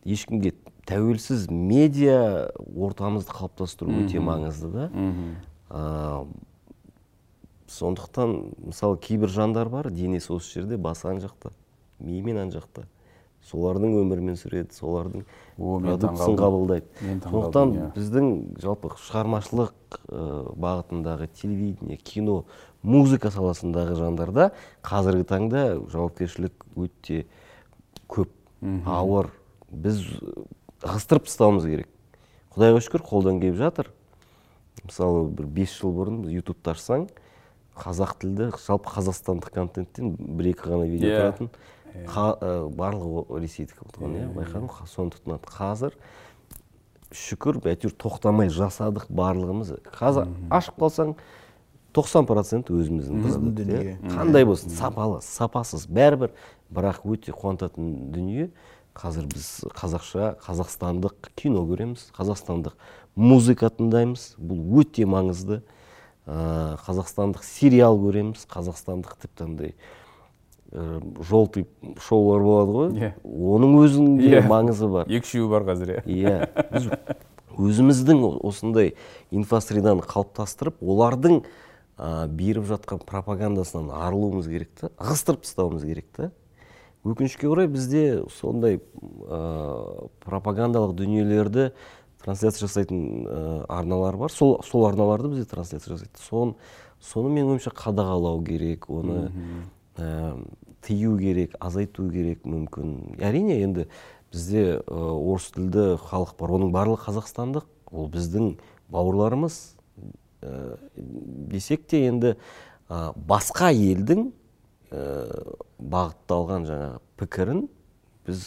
ешкімге тәуелсіз медиа ортамызды қалыптастыру өте маңызды да. А, сондықтан мысалы кейбір жандар бар денесі осы жерде басы ана жақта миы мен ана жақта. Солардың өмірімен сүреді солардың таңғалдым. қабылдайды. Сондықтан иә. біздің жалпы шығармашылық ә, бағытындағы телевидение кино музыка саласындағы жандарда қазіргі таңда жауапкершілік өте көп ауыр. Біз ығыстырып тастауымыз керек. Құдайға шүкір қолдан келіп жатыр. Мысалы бір бес жыл бұрын ютубты ашсаң қазақ тілді жалпы қазақстандық контенттен бір екі ғана видео Иә. тұратын ә, барлығы ресейдікі болған иә байқадың ба? соны тұтынады. Қазір шүкір әйтеуір тоқтамай жасадық барлығымыз. Қазір ашып қалсаң 90 процент өзіміздің Біздің продукт, иә. дүние. қандай болсын сапалы сапасыз бәрібір. Бірақ өте қуантатын дүние. Қазір біз қазақша қазақстандық кино көреміз қазақстандық музыка тыңдаймыз. Бұл өте маңызды. Қазақстандық сериал көреміз. Қазақстандық тіпті андай ә, желтый шоулар болады ғой. Иә. оның өзінде Иә. маңызы бар. Екі үшеуі бар қазір иә. Иә. Біз өзіміздің осындай инфосреданы қалыптастырып олардың ә, беріп жатқан пропагандасынан арылуымыз керек та ығыстырып тастауымыз керек та. Өкінішке орай бізде сондай ә, пропагандалық дүниелерді трансляция жасайтын ә, арналар бар. Сол, сол арналарды бізде трансляция жасайды. Сон, соны менің ойымша қадағалау керек оны ә, тыю керек азайту керек мүмкін. Әрине енді бізде ә, орыс тілді халық бар. Оның барлығы қазақстандық. Ол біздің бауырларымыз. Ә, десек те енді ә, басқа елдің ә, бағытталған жаңағы пікірін біз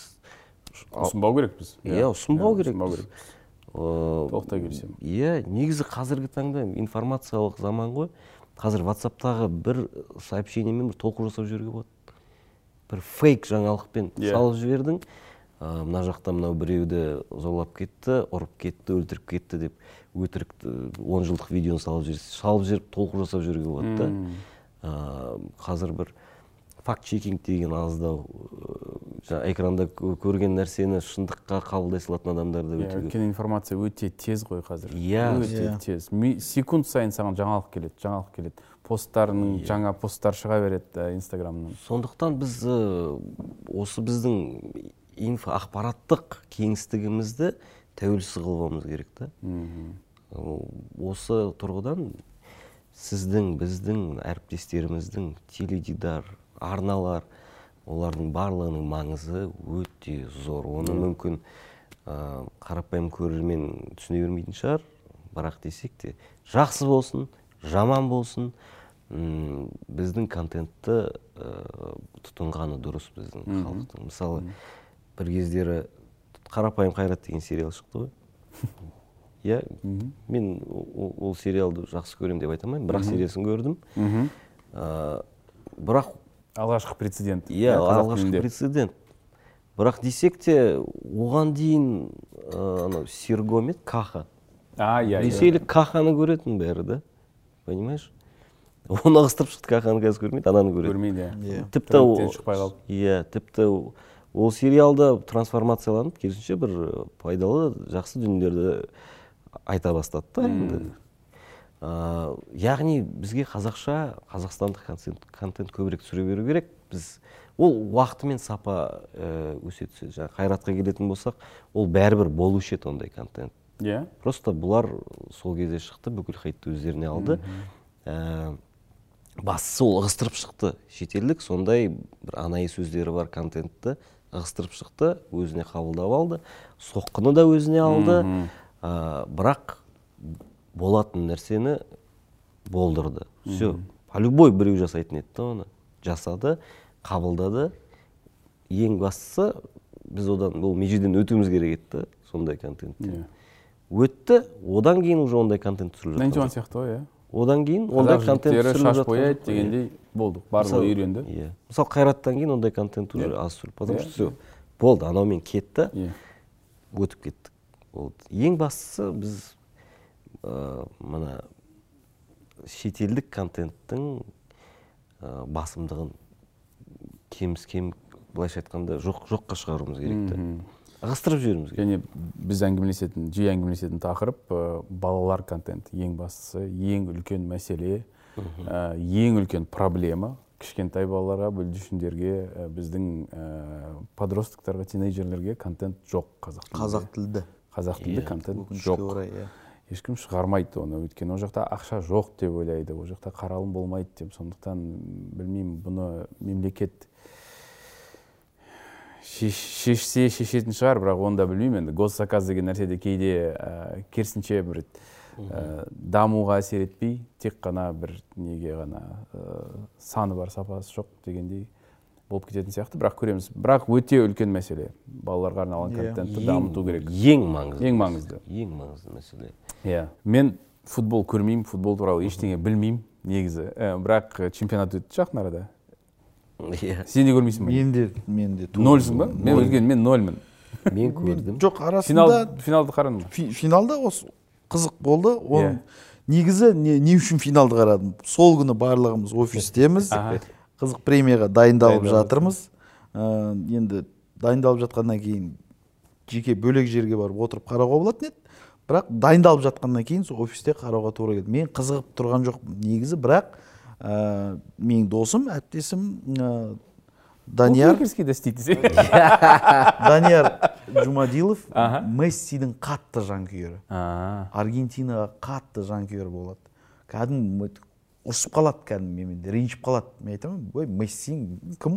ұсынбау керекпіз. Иә ұсынбау біз. керекпіз. Толықтай келісемін иә негізі қазіргі таңда информациялық заман ғой. Қазір ватсаптағы бір сообщениемен бір толқу жасап жіберуге болады. Бір фейк жаңалықпен Иә. салып жібердің. Ә, мына жақта мынау біреуді зорлап кетті ұрып кетті өлтіріп кетті деп өтірік он жылдық видеоны салып жіберсе салып жіберіп толқу жасап жіберуге болады да. Ә, қазір бір факт чекинг деген аздау жаңа экранда кө- көрген нәрсені шындыққа қабылдай салатын адамдар да иә өте көп. өйткені информация өте тез ғой қазір. Иә. өте Иә. тез. Секунд сайын саған жаңалық келеді жаңалық келеді. Посттарының Иә. жаңа посттар шыға береді инстаграмнан. Сондықтан біз осы біздің инфо ақпараттық кеңістігімізді тәуелсіз қылып алуымыз керек та. Осы тұрғыдан сіздің біздің әріптестеріміздің теледидар арналар. Олардың барлығының маңызы өте зор. Оны мүмкін ә, қарапайым көрермен түсіне бермейтін шығар. Бірақ десек те жақсы болсын жаман болсын м, біздің контентті ә, тұтынғаны дұрыс біздің халықтың. Мысалы бір кездері қарапайым қайрат деген сериал шықты ғой. [LAUGHS] Иә мен ол, сериалды жақсы көремін деп айта алмаймын. Бірақ сериясын көрдім. Ә, бірақ алғашқы прецедент иә қазақ алғашқы прецедент бірақ десек те оған дейін ә, анау серго ма еді каха. А иә иә. ресейлік каханы көретін бәрі да понимаешь? Оны ығыстырып шықты каханы қазір көрмейді ананы көреді. Көрмейді иә. Тіпті ол- Трендтен шықпай қалды. иә тіпті ол- ол сериалда трансформацияланып керісінше бір э, пайдалы жақсы дүниелерді айта бастады да енді. Ә, яғни бізге қазақша қазақстандық контент, контент көбірек түсіре беру керек. Біз ол уақытымен сапа ә, өсе түседі жаңағы қайратқа келетін болсақ ол бәрібір болушы еді ондай контент. Иә. Просто бұлар сол кезде шықты бүкіл хейтті өздеріне алды. Ә, бастысы ол ығыстырып шықты. Шетелдік сондай бір анайы сөздері бар контентті ығыстырып шықты өзіне қабылдап алды. Соққыны да өзіне алды. Мгм. Ә, бірақ болатын нәрсені болдырды. Все по любой біреу жасайтын еді да оны. Жасады қабылдады. Ең бастысы біз одан бұл межеден өтуіміз керек еді да сондай контенттен өтті. Одан кейін уже ондай контент түсіріліп нантиман жоқ. сияқты ғой иә. Одан кейін ондай контент түсіріліп шаш бояйды дегендей болдық. Барлығы Мысалы- үйренді. иә. Мысалы қайраттан кейін ондай контент уже Иә. аз түсірілді потому Иә, что все болды анаумен кетті Иә. өтіп кеттік. Болды. Ең бастысы біз ә, мына шетелдік контенттің ә, басымдығын кеміс кем былайша айтқанда жоқ жоққа шығаруымыз керек та ығыстырып жіберуіміз керек. Және біз әңгімелесетін жиі әңгімелесетін тақырып ә, балалар контенті ең бастысы ең үлкен мәселе ә, ең үлкен проблема кішкентай балаларға бүлдіршіндерге ә, біздің ә, подростковтарға тинейджерлерге контент жоқ қазақ тілінде. Қазақ тілді. Қазақ тілді Иә, контент жоқ. орай, иә. Ешкім шығармайды оны. Өйткені ол жақта ақша жоқ деп ойлайды. Ол жақта қаралым болмайды деп. Сондықтан білмеймін бұны мемлекет шеш- шешсе шешетін шығар бірақ оны да білмеймін енді. Госзаказ деген нәрсе де кейде ә, керісінше бір ә, дамуға әсер етпей тек қана бір неге ғана ә, саны бар сапасы жоқ дегендей болып кететін сияқты. Бірақ көреміз. Бірақ өте үлкен мәселе. Балаларға арналған Иә. контентті дамыту керек. ең маңызды. Ең маңызды. Ең маңызды мәселе. Иә. Мен футбол көрмеймін. Футбол туралы ештеңе білмеймін негізі. Ә, бірақ чемпионат өтті жақын арада. Иә. Сен де көрмейсің ба? Мен де мен де нольсың ба? мен өзген мен нольмін. Мен [LAUGHS] көрдім. Жоқ арасында финал финалды қарадың ба? Фи- финалда осы қызық болды. Оны Иә. негізі не, не үшін финалды қарадым? Сол күні барлығымыз офистеміз. Қызық премияға дайындалып жатырмыз. Ә, енді дайындалып жатқаннан кейін жеке бөлек жерге барып отырып қарауға болатын еді. Бірақ дайындалып жатқаннан кейін сол офисте қарауға тура келді. Мен қызығып тұрған жоқпын негізі бірақ ә, менің досым әріптесім ә, данияр. Істейді десең [LAUGHS] данияр жұмадилов мессидің қатты жанкүйері. Аргентинаға қатты жанкүйер болады. Кәдімгі ұрысып қалады кәдімгі менімен ренжіп қалады. Мен айтамын ой месси кім?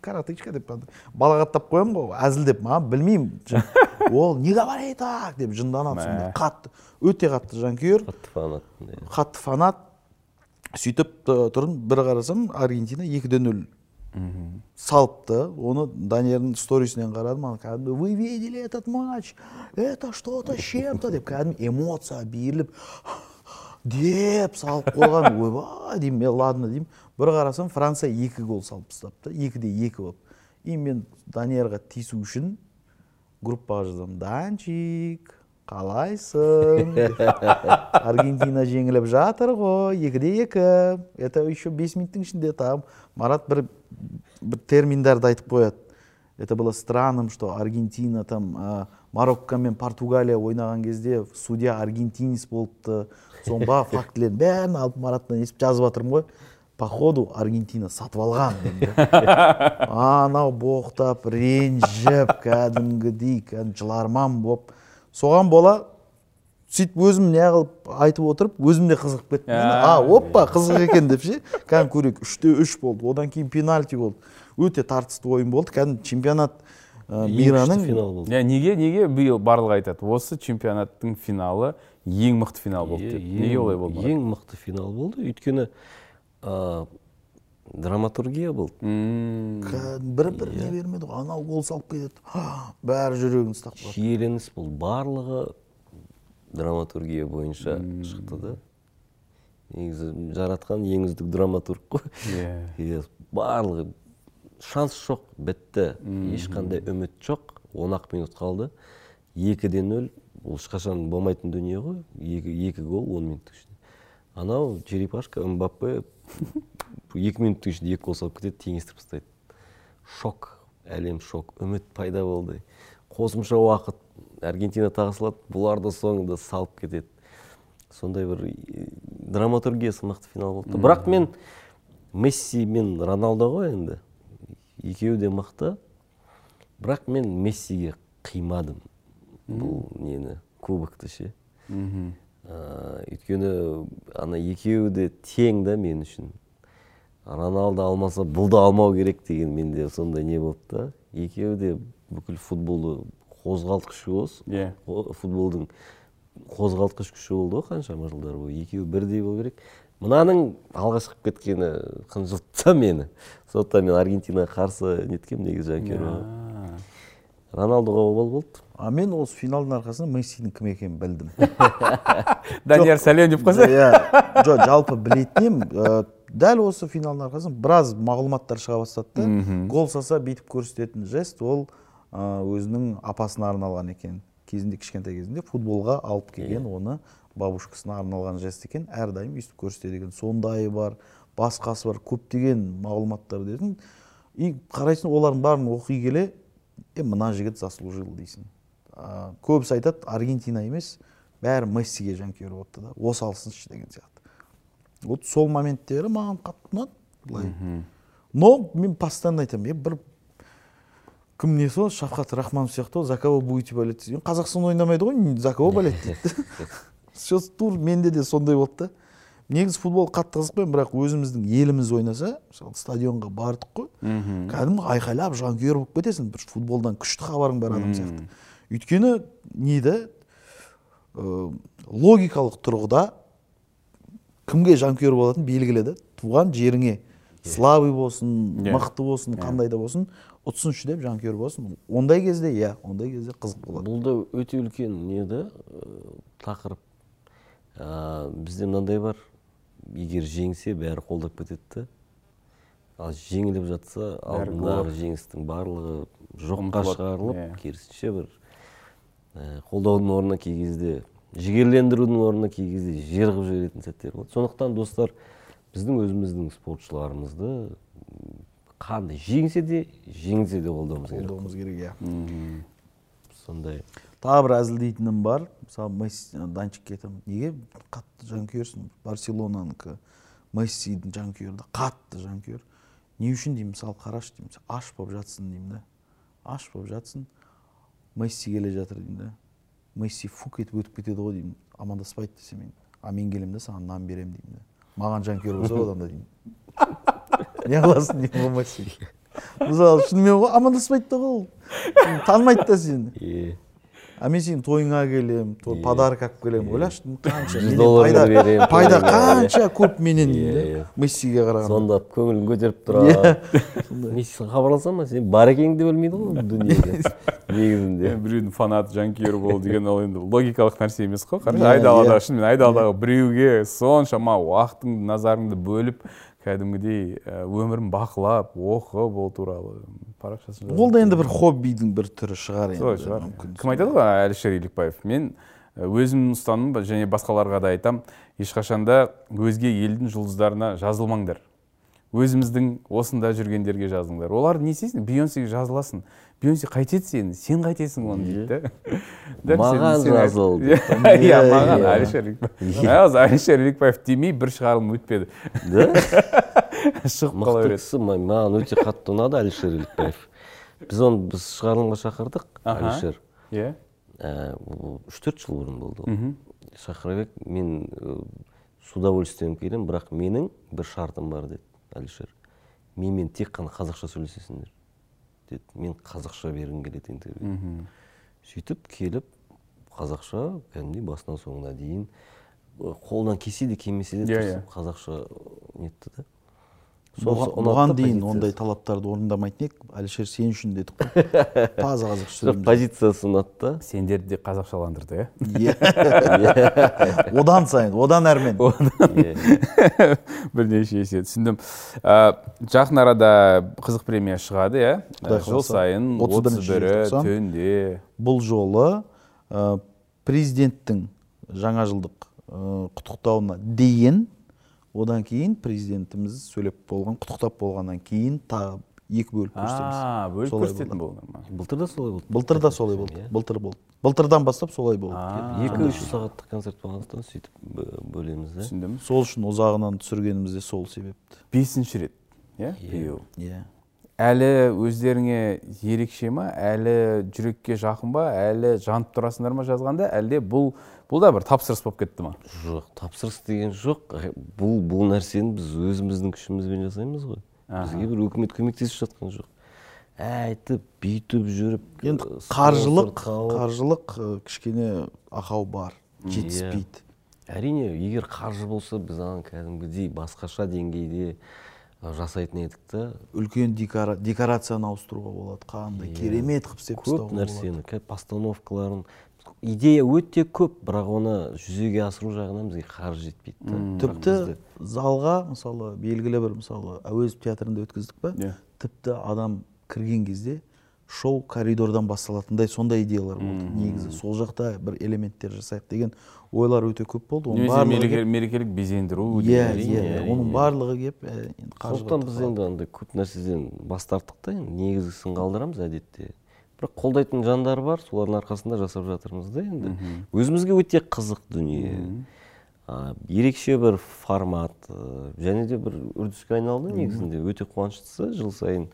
Каратычка деп балағаттап қоямын ғой әзілдеп маған білмеймін [LAUGHS] ол не говорит так? деп жынданады сондай қатты өте қатты жанкүйер. Қатты фанат қатты фанат. Сөйтіп тұрдым бір қарасам аргентина екі де нөл. Салыпты. Оны даниярдың сторисінен қарадым ана кәдімгі вы видели этот матч? Это что то с чем то деп кәдімгі эмоция беріліп деп салып қойған ойбай деймін е ладно деймін. Бір қарасам франция екі гол салып тастапты. Екі де екі болып. И мен даниярға тиісу үшін группаға жазамын. Данчик қалайсың? [LAUGHS] Аргентина жеңіліп жатыр ғой екі де екі. Это еще бес минуттың ішінде там марат бір, бір терминдарды айтып қояды. Это было странным что аргентина там марокко мен португалия ойнаған кезде судья аргентинец болыпты. Соның барлық [LAUGHS] фактілердің бәрін алып мараттан естіп жазып жатырмын ғой. Походу аргентина сатып алған [LAUGHS] анау боқтап ренжіп кәдімгідей кәдімгі жыларман болып. Соған бола сөйтіп өзім неғылып айтып отырып өзім де қызығып кеттім. А, а оппа қызық екен деп ше. Кәдімгі көрейік үште үш болды. Одан кейін пенальти болды. Өте тартысты ойын болды. Кәдімгі чемпионат ә, мираның иә неге неге биыл барлығы айтады? Осы чемпионаттың финалы ең мықты финал болды деп. неге олай болды ең мықты финал болды. Өйткені ә, драматургия болды. Кәдімгі бір біріне бермеді ғой. Анау гол салып кетеді. Бәрі жүрегін ұстап қалады. Шиеленіс бұл. Барлығы драматургия бойынша шықты да. Негізі жаратқан ең үздік драматург қой. Иә. Иә, [LAUGHS] барлығы шанс жоқ бітті. Ешқандай үміт жоқ. Он ақ минут қалды. Екіде нөл. Ол ешқашан болмайтын дүние ғой. Екі, екі гол он минуттың ішінде. Анау черепашка мбаппе [LAUGHS] екі минуттың ішінде екі гол салып кетеді теңестіріп тастайды. Шок әлем шок үміт пайда болды. Қосымша уақыт аргентина тағы салады бұлар да соңында салып кетеді. Сондай бір драматургиясы мықты финал болды. Бірақ мен месси мен роналдо ғой енді. Екеуі де мықты. Бірақ мен мессиге қимадым. Бұл нені? Кубокты ше? Мхм Ә, өйткені ана екеуі де тең да мен үшін. Роналдо алмаса бұл да алмау керек деген менде сондай не болды да екеуі де бүкіл футболды қозғалтқыш күш Иә. футболдың қозғалтқыш күші болды ғой қаншама жылдар бойы. Екеуі бірдей болу керек. Мынаның алға шығып кеткені қынжылтты мені. Сондықтан мен аргентинаға қарсы неткенмін негізі жанкүйер болған роналдоға обал болды. А мен осы финалдың арқасында мессидің кім екенін білдім. [LAUGHS] Данияр сәлем деп қойса иә. Жоқ жалпы білетін едім. Ә, дәл осы финалдың арқасында біраз мағлұматтар шыға бастады да. Гол салса бүйтіп көрсететін жест ол ә, өзінің апасына арналған екен. Кезінде кішкентай кезінде футболға алып келген оны бабушкасына арналған жест екен. Әрдайым өйстіп көрсетеді екен. Сондайы бар басқасы бар көптеген мағлұматтар дедің и қарайсың олардың бәрін оқи келе е мына жігіт заслужил дейсің. Ә, көбісі айтады аргентина емес бәрі мессиге жанкүйер болыпты да осалсыншы деген сияқты. Вот сол моменттері маған қатты ұнады былай. Но мен постоянно айтамын е бір кім несі ғой шафқат рахманов сияқты ғой за кого будете болеть қазақстан ойнамайды ғой за кого болеть дейді. [LAUGHS] Все тур менде де сондай болды да. Негізі футбол қатты қызықпаймын бірақ өзіміздің еліміз ойнаса мысалы стадионға бардық қой. Кәдімгі айқайлап жанкүйер болып кетесің бір футболдан күшті хабарың бар адам сияқты. Өйткені не да ә, логикалық тұрғыда кімге жанкүйер болатыны белгілі да. Туған жеріңе слабый болсын мықты болсын қандай да болсын ұтсыншы деп жанкүйер болсын ондай кезде иә ондай кезде қызық болады. Бұл да өте үлкен не да ә, тақырып. Ә, бізде мынандай бар. Егер жеңсе бәрі қолдап кетеді да. Ал жеңіліп жатса алдындағы жеңістің барлығы жоққа шығарылып иә. керісінше бір ә, қолдаудың орнына кей кезде жігерлендірудің орнына кей кезде жер қылып жіберетін сәттер болады. Сондықтан достар біздің өзіміздің спортшыларымызды м, қандай жеңсе де жеңілсе де қолдауымыз керек. Қолдауымыз керек иә. Сондай. Тағы бір әзілдейтінім бар. Мысалы месси данчикке айтамын. Неге қатты жанкүйерсің? Барселонанікі мессидің жанкүйері да қатты жанкүйер. Не үшін деймін? Мысалы қарашы деймін. Аш болып жатсын деймін да аш болып жатсын. Месси келе жатыр деймін да месси фук етіп өтіп кетеді ғой деймін. Амандаспайды десем мен. А мен келемін да саған нан беремін деймін да маған жанкүйер болса одан да деймін. [LAUGHS] не қыласың ғой месси мысалы шынымен ғой амандаспайды да ғой ол. Танымайды да сені. Иә а мен сенің тойыңа келемін той подарок алып келемін. Ойлашы қанша жүз пайда- беремін пайда тойыңа, қанша көп менен Иә, да, мессиге қарағанда. Звондап көңілін көтеріп Иә. тұрады месси хабарласа ма сен бар екеніңді де білмейді ғой дүниеде негізінде. Біреудің фанаты жанкүйері бол деген ол енді логикалық нәрсе емес қой. Қарашы айдаладағы иә. шынымен айдаладағы біреуге соншама уақытыңды назарыңды бөліп кәдімгідей өмірін бақылап оқып ол туралы парақшасын ол да енді бір хоббидің бір түрі шығар солай енді шығар. мүмкін. Кім айтады ғой әлішер елікбаев? Мен өзімнің ұстанымым және басқаларға да айтам ешқашанда өзге елдің жұлдыздарына жазылмаңдар. Өзіміздің осында жүргендерге жазыңдар олар не істейсің? Бейонсеге жазыласың. Бейонсе қайтеді сені сен қайтесің оны дейді да. [LAUGHS] Маған жазыл [LAUGHS] иә маған әлішер нағыз әлішер елікбаев демей бір шығарылым өтпеді. Да? [LAUGHS] Шығып қала береді. Ма- маған өте қатты ұнады әлішер елікбаев біз оны біз шығарылымға шақырдық әлішер иә үш төрт жыл бұрын болды Мгм. шахрабек мен с удовольствием келемін бірақ менің бір шартым бар деді әлішер менімен тек қана қазақша сөйлесесіңдер. Деді. Мен қазақша бергім келеді интервью сөйтіп келіп қазақша кәдімгідей басынан соңына дейін қолынан келсе де келмесе де Иә, тырысып иә. қазақша нетті да Бұған, дейін ондай талаптарды орындамайтын едік. Әлішер сен үшін дедік қой. [LAUGHS] Таза қазақша Жоқ, сөйлейміз позициясы ұнатты. Сендерді де қазақшаландырды Иә. [LAUGHS] одан сайын одан әрмен. [LAUGHS] Бірнеше есе түсіндім. Жақын арада қызық премия шығады иә? Құдай Ә, жыл сайын 31 отыз бірі түнде. Бұл жолы президенттің жаңа жылдық құттықтауына дейін одан кейін президентіміз сөйлеп болған құттықтап болғаннан кейін тағы екі бөліп көрсетеміз. а бөліп көрсететін болады. болды ма? Былтыр да солай болды. Былтыр да солай болды былтыр болды. Былтырдан бастап солай болды. Екі үш сағаттық концерт болғандықтан сөйтіп бө- бөлеміз да түсіндім сол үшін ұзағынан түсіргеніміз де сол себепті. Бесінші рет иә? Биыл иә. Әлі өздеріңе ерекше ма? Әлі жүрекке жақын ба? Әлі жанып тұрасыңдар ма жазғанда? Әлде бұл бұл да бір тапсырыс болып кетті ма? Жоқ тапсырыс деген жоқ. Бұл бұл нәрсені біз өзіміздің күшімізбен жасаймыз ғой. Бізге бір өкімет көмектесіп жатқан жоқ. Әйтіп бүйтіп жүріп енді қаржылық қаржылық кішкене ақау бар. Жетіспейді. Әрине егер қаржы болса біз ана кәдімгідей басқаша деңгейде жасайтын едік та. Үлкен декора- декорацияны ауыстыруға болады қандай керемет қылып істеп көп нәрсені ка- постановкаларын идея өте көп бірақ оны жүзеге асыру жағынан бізге қаржы жетпейді да. тіпті залға мысалы белгілі бір мысалы әуезов театрында өткіздік па? Иә. тіпті адам кірген кезде шоу коридордан басталатындай сондай идеялар болды. Негізі сол жақта бір элементтер жасайық деген ойлар өте көп болды. Оның барлығы мерекелік, кеп- мерекелік безендіру иә деген. иә әрине, оның барлығы келіп ә, сондықтан біз енді андай көп нәрседен бас тарттық та. Енді негізгісін қалдырамыз әдетте. Бірақ қолдайтын жандар бар солардың арқасында жасап жатырмыз да енді. Өзімізге өте қызық дүние. А, ерекше бір формат және де бір үрдіске айналды негізінде. Өте қуаныштысы. Жыл сайын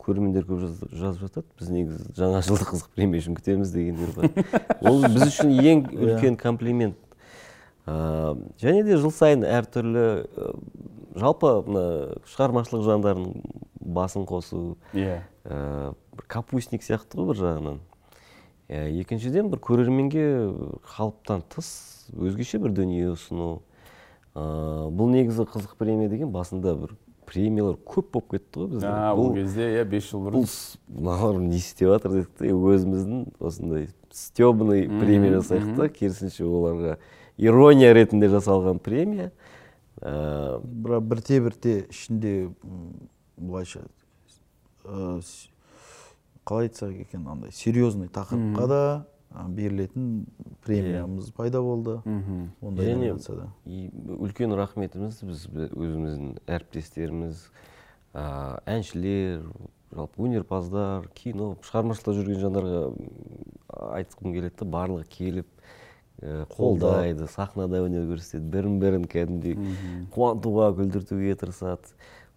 көрермендер көп жаз- жазып жатады. Біз негізі жаңа жылды қызық премия үшін күтеміз дегендер бар. [LAUGHS] Ол біз үшін ең үлкен комплимент. Ә, және де жыл сайын әртүрлі жалпы мына шығармашылық жандардың басын қосу Иә. ә, бір капустник сияқты ғой бір жағынан. Ә, екіншіден бір көрерменге қалыптан тыс өзгеше бір дүние ұсыну. Ә, бұл негізі қызық премия деген басында бір премиялар көп болып кетті ғой бізде а ол кезде иә бес жыл бұрын. бұл мыналар не істеп жатыр дедік та өзіміздің осындай стебный премия жасайық та керісінше оларға ирония ретінде жасалған премия. Ә, бірақ бірте бірте ішінде былайша ә, с- қалай айтсақ екен андай серьезный тақырыпқа да берілетін премиямыз пайда болды. Ондай және номинацияда и үлкен рахметіміз біз бі- өзіміздің әріптестеріміз ә, әншілер жалпы өнерпаздар кино шығармашылықта жүрген жандарға айтқым келеді да барлығы келіп қолдайды сахнада өнер көрсетеді бірін бірін кәдімгідей қуантуға күлдіртуге тырысады.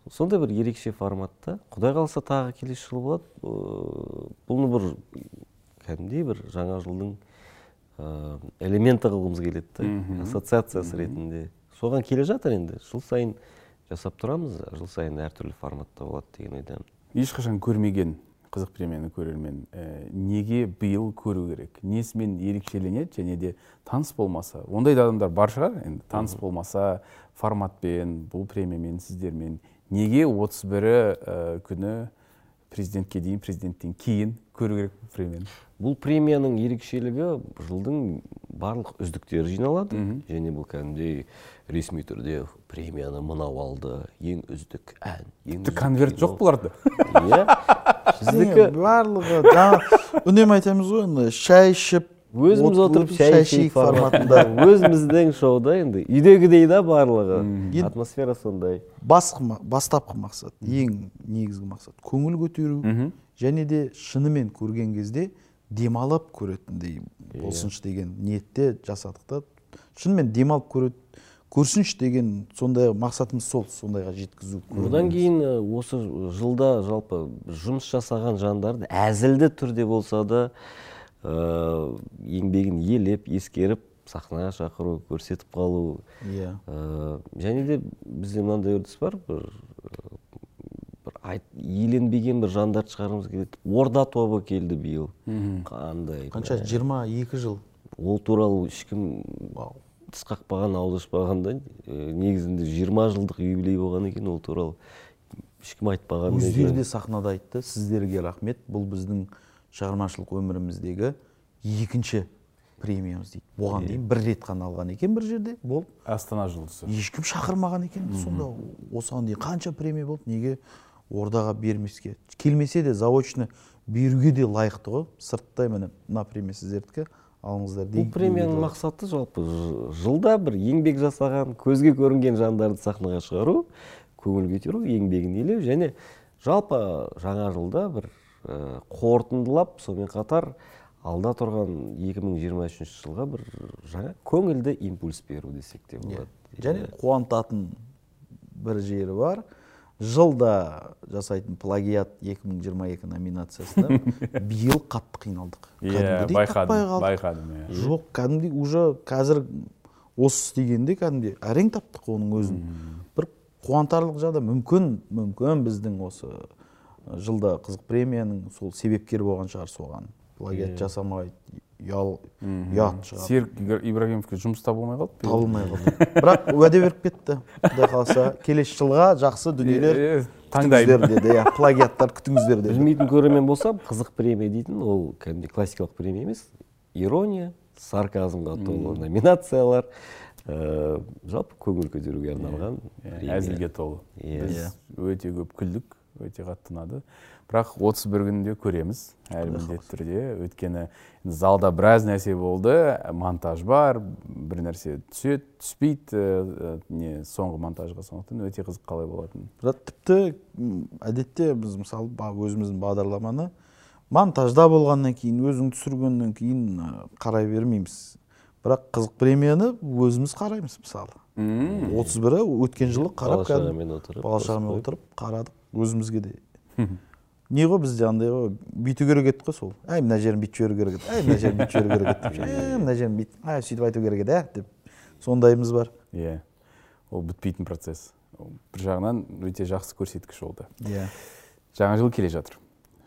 Сондай бір ерекше форматта құдай қаласа тағы келесі жылы болады. Бұны бір кәдімгідей бір жаңа жылдың ә, элементі қылғымыз келеді да ассоциациясы ретінде. Соған келе жатыр енді. Жыл сайын жасап тұрамыз жыл сайын әртүрлі форматта болады деген ойдамын. Ешқашан көрмеген қызық премияны көрермен ә, неге биыл көру керек? Несімен ерекшеленеді және де таныс болмаса? Ондай да адамдар бар шығар енді. Таныс болмаса форматпен бұл премиямен сіздермен. Неге отыз бірі ә, күні президентке дейін президенттен кейін көру керек бұл премияны? Бұл премияның ерекшелігі жылдың барлық үздіктері жиналады. Және бұл кәдімгідей ресми түрде премияны мынау алды. Ең үздік ән ең тіпті конверт жоқ бұларда. Иә. Біздікі барлығы жаңа үнемі айтамыз ғой енді шай ішіп өзіміз от отырып шай ішейік форматында өзіміздің шоуда енді үйдегідей да барлығы атмосфера сондай бастапқы мақсат ең негізгі мақсат көңіл көтеру және де шынымен көрген кезде демалып көретіндей болсыншы деген ниетте жасадық та шынымен демалып көрет көрсінші деген сондай мақсатымыз сол сондайға жеткізу одан кейін осы жылда жалпы жұмыс жасаған жандарды әзілді түрде болса да ә, еңбегін елеп ескеріп сахнаға шақыру көрсетіп қалу Иә. Ә, және де бізде мынандай үрдіс бар бір бір айт, еленбеген бір жандарды шығарғымыз келеді. Орда тобы келді биыл. Қандай қанша? мә. 22 жыл. Ол туралы ешкім тіс қақпаған ауыз ашпағанда ә, негізінде 20 жылдық юбилей болған екен ол туралы. Ешкім айтпаған өздері де сахнада айтты. Сіздерге рахмет. Бұл біздің шығармашылық өміріміздегі екінші премиямыз дейді. Оған дейін бір рет қана алған екен бір жерде. Болып астана жұлдызы. Ешкім шақырмаған екен. Сонда осыған дейін қанша премия болды? Неге ордаға бермеске? Келмесе де заочно беруге де лайықты ғой. Сырттай міне мына премия сіздердікі. Алыңыздар бұл премияның мақсаты жалпы жылда бір еңбек жасаған көзге көрінген жандарды сахнаға шығару көңіл көтеру еңбегін елеу және жалпы жаңа жылда бір ә, қорытындылап сонымен қатар алда тұрған 2023 жылға бір жаңа көңілді импульс беру десек те болады. Және қуантатын бір жері бар. Жылда жасайтын плагиат 2022 номинациясында [LAUGHS] биыл қатты қиналдық. Иә, байқадым, байқадым, иә. жоқ кәдімгідей уже қазір осы істегенде кәдімгідей әрең таптық оның өзін. Бір қуантарлық жағдай. Мүмкін мүмкін біздің осы жылда қызық премияның сол себепкер болған шығар соған. Плагиат Иә. Ұял ұят шығар. Серік ибрагимовке жұмыс табылмай қалды? Табылмай қалды. Бірақ уәде беріп кетті құдай қаласа. Келесі жылға жақсы дүниелер таңдаймын. деді иә плагиаттар күтіңіздер деді. Білмейтін көрермен болса қызық премия дейтін ол кәдімгідей классикалық премия емес. Ирония сарказмға толы номинациялар. Ә, жалпы көңіл көтеруге арналған әзілге толы. Иә. өте көп күлдік. Өте қатты ұнады. Бірақ 31 күнінде көреміз әлі міндетті түрде. Өйткені залда біраз нәрсе болды монтаж бар бір нәрсе түседі түспейді ә, не соңғы монтажға сондықтан өте қызық қалай болатынын. Бірақ тіпті әдетте біз мысалы өзіміздің бағдарламаны монтажда болғаннан кейін өзің түсіргеннен кейін қарай бермейміз. Бірақ қызық премияны өзіміз қараймыз мысалы. Отыз бірі өткен жылы қарап бала шағамен отырып қарадық. Өзімізге де. Не ғой бізде андай ғой бүйту керек еді ғой сол. Әй мына жерін бүйтіп жіберу керек еді. Әй мына жерін бүйтіп жіберу керек еді. Деп «Ә, мына жерін бүйтіп әй сөйтіп айту керек еді ә деп. Сондайымыз бар. Иә. Ол бітпейтін процесс. Ол бір жағынан өте жақсы көрсеткіш ол да иә. Жаңа жыл келе жатыр.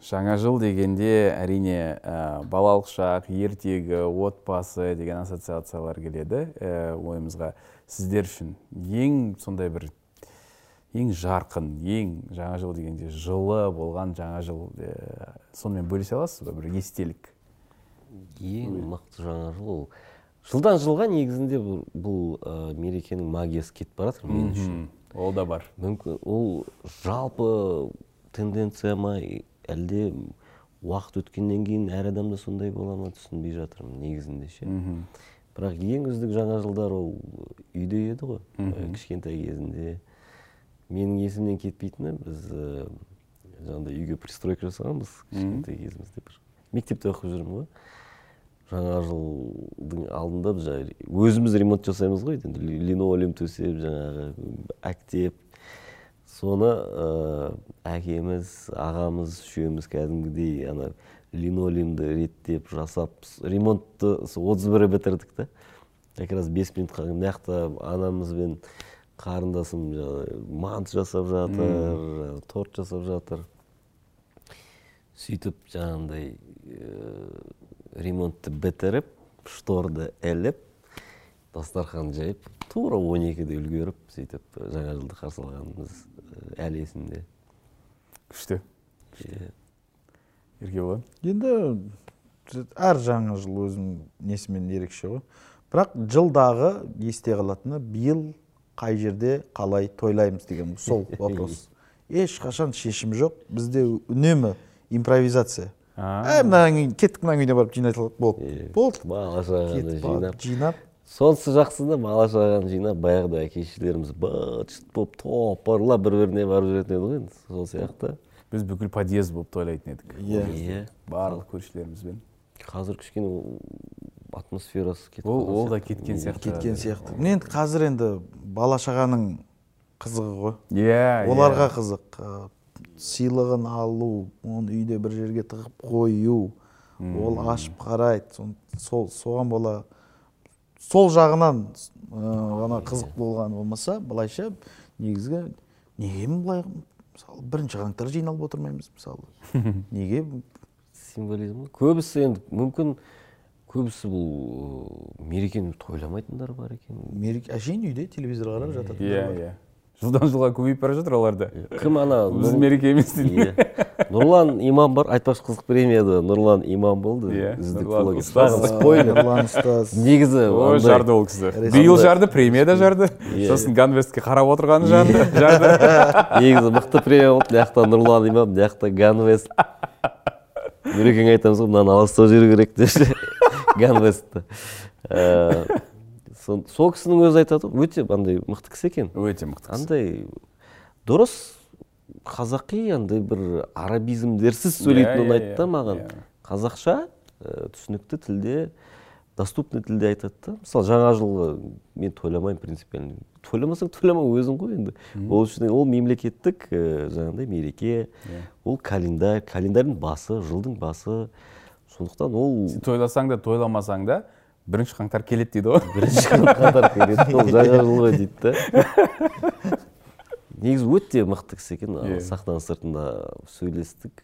Жаңа жыл дегенде әрине ә, балалық шақ ертегі отбасы деген ассоциациялар келеді. Ә, ойымызға сіздер үшін ең сондай бір ең жарқын ең жаңа жыл дегенде жылы болған жаңа жыл ә, сонымен бөлісе аласыз ба? Бір естелік. Ең мықты жаңа жыл ол. Жылдан жылға негізінде бұл, бұл ә, мерекенің магиясы кетіп бара жатыр мен үшін. Ол да бар. Мүмкін ол жалпы тенденция ма әлде уақыт өткеннен кейін әр адамда сондай бола ма түсінбей жатырмын негізінде ше бірақ ең үздік жаңа жылдар ол үйде еді ғой. Кішкентай кезінде. Менің есімнен кетпейтіні біз ә, жаңағыдай үйге пристройка жасағанбыз кішкентай кезімізде бір мектепте оқып жүрмін ғой. Жаңа жылдың алдында біз өзіміз ремонт жасаймыз ғой енді. Ли- линолеум төсеп жаңағы әктеп соны ә, әкеміз ағамыз үшеуміз кәдімгідей ана линолеумды реттеп жасап ремонтты сол отыз бірі бітірдік та. Как раз бес минутқа мына жақта анамыз бен қарындасым жаңағы мант жасап жатыр жаңағы торт жасап жатыр. Сөйтіп жаңағындай ә, ремонтты бітіріп шторды іліп дастархан жайып тура он екіде үлгеріп сөйтіп жаңа жылды қарсы алғанымыз әлі есімде. Күшті. Иә. еркебұлан? Енді әр жаңа жыл өзінің несімен ерекше ғой. Бірақ жылдағы есте қалатыны биыл қай жерде қалай тойлаймыз деген [LAUGHS] сол вопрос. Ешқашан шешімі жоқ. Бізде үнемі импровизация. Әй мынан кейін кеттік мына үйіне барып жинай салдық болды. Болды. бала шағаны жинап. жинап. Сонысы жақсы да бала шағаны жинап баяғыда әке шешелеріміз быт шыт болып топырлап бір біріне барып жүретін еді ғой енді сол сияқты. Біз бүкіл подъезд болып тойлайтын едік. Иә. Иә. барлық көршілерімізбен. Қазір кішкене атмосферасы кетіп ол ол да кеткен сияқты кеткен сияқты. Міне енді қазір енді бала шағаның қызығы ғой. Иә, оларға иә. қызық. Ы, сыйлығын алу оны үйде бір жерге тығып қою. Ол ашып қарайды. Сол соған бола сол жағынан ыыы, ғана қызық болған болмаса былайша негізгі неге былай мысалы бірінші қаңтар жиналып отырмаймыз мысалы? [LAUGHS] Неге? Символизм ғой. Көбісі енді мүмкін көбісі бұл мерекені тойламайтындар бар екен. Мереке әшейін үйде телевизор қарап жатады иә иә. Жылдан жылға көбейіп бара жатыр олар да кім ана? Біздің мереке емес дейді. Иә. нұрлан иман бар айтпақшы қызық премияда нұрлан иман болды. Иә, үздік Нұрлан ұстаз. Негізі о андай- жарды ол кісі. Биыл жарды. премияда жарды. Сосын ганвестке қарап отырғаны жарды жарды. [LAUGHS] Негізі мықты премия болды. Мына жақта нұрлан имам мына жақта ганвест. Нұрекеңе айтамыз ғой мынаны алыстау жүру керек деші ганвестті Ә, сол кісінің өзі айтады ғой өте андай мықты кісі екен. Өте мықты кісі. Андай дұрыс қазақи андай бір арабизмдерсіз сөйлейтін Иә, ұнайды иә, да маған. иә. қазақша ә, түсінікті тілде доступный тілде айтады да. Мысалы жаңа жылғы мен тойламаймын принципиально. Тойламасаң тойлама өзің ғой енді. Ол үшін ол мемлекеттік ә, жаңағыдай мереке. Ол календарь календарьдің басы жылдың басы. Сондықтан ол тойласаң да тойламасаң да бірінші қаңтар келеді дейді ғой. Бірінші қаңтар келеді ол [LAUGHS] жаңа жыл ғой дейді да. Негізі өте мықты кісі екен Иә. сахнаның сыртында сөйлестік.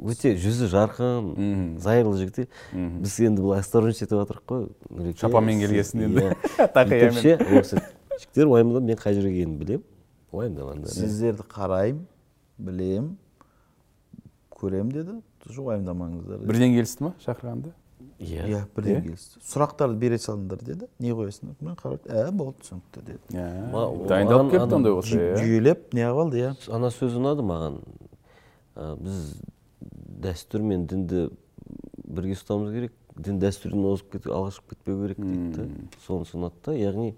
Өте жүзі жарқын зайырлы жігіт. Е- біз енді былай осторожничать етіп жатырмық қой. Нұреке, Шапанмен келгесін енді. иә. [LAUGHS] Тақиямен. ол кісі, жігіттер уайымдама мен қай жерге келгенімді білемін уайымдамаңдар сіздерді қараймын білемін көремін деді. Тоже уайымдамаңыздар деді. бірден келісті ма шақырғанда? Иә иә бірден Иә? келісті. Сұрақтарды бере салыңдар деді. Не қоясыңдар? Мен қарады ә болды түсінікті деді. Иә. Дайындалып келіпті ондай болса иә? жүйелеп не қылып алды иә ана сөз ұнады маған. Ә, біз дәстүр мен дінді бірге ұстауымыз керек дін дәстүрден озып кет алға шығып кетпеу керек дейді да сонысы ұнады да яғни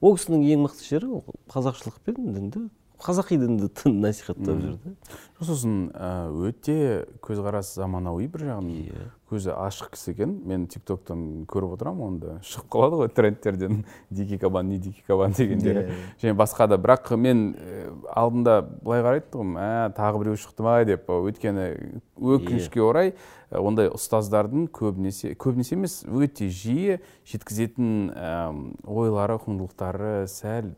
ол кісінің ең мықты жері ол қазақшылық пен дінді қазақи дінді тын насихаттап жүр да. Сосын өте көзқарасы заманауи бір жағынан көзі ашық кісі екен. Мен тик токтан көріп отырамын оны да шығып қалады ғой трендтерден. [LAUGHS] Дикий кабан не дикий кабан дегендері Иә, және басқа да. Бірақ мен ә, алдында былай қарайтын тұғым ә тағы біреу шықты ма? деп өйткені өкінішке орай ә, ондай ұстаздардың көбінесе көбінесе емес өте жиі жеткізетін ойлары құндылықтары сәл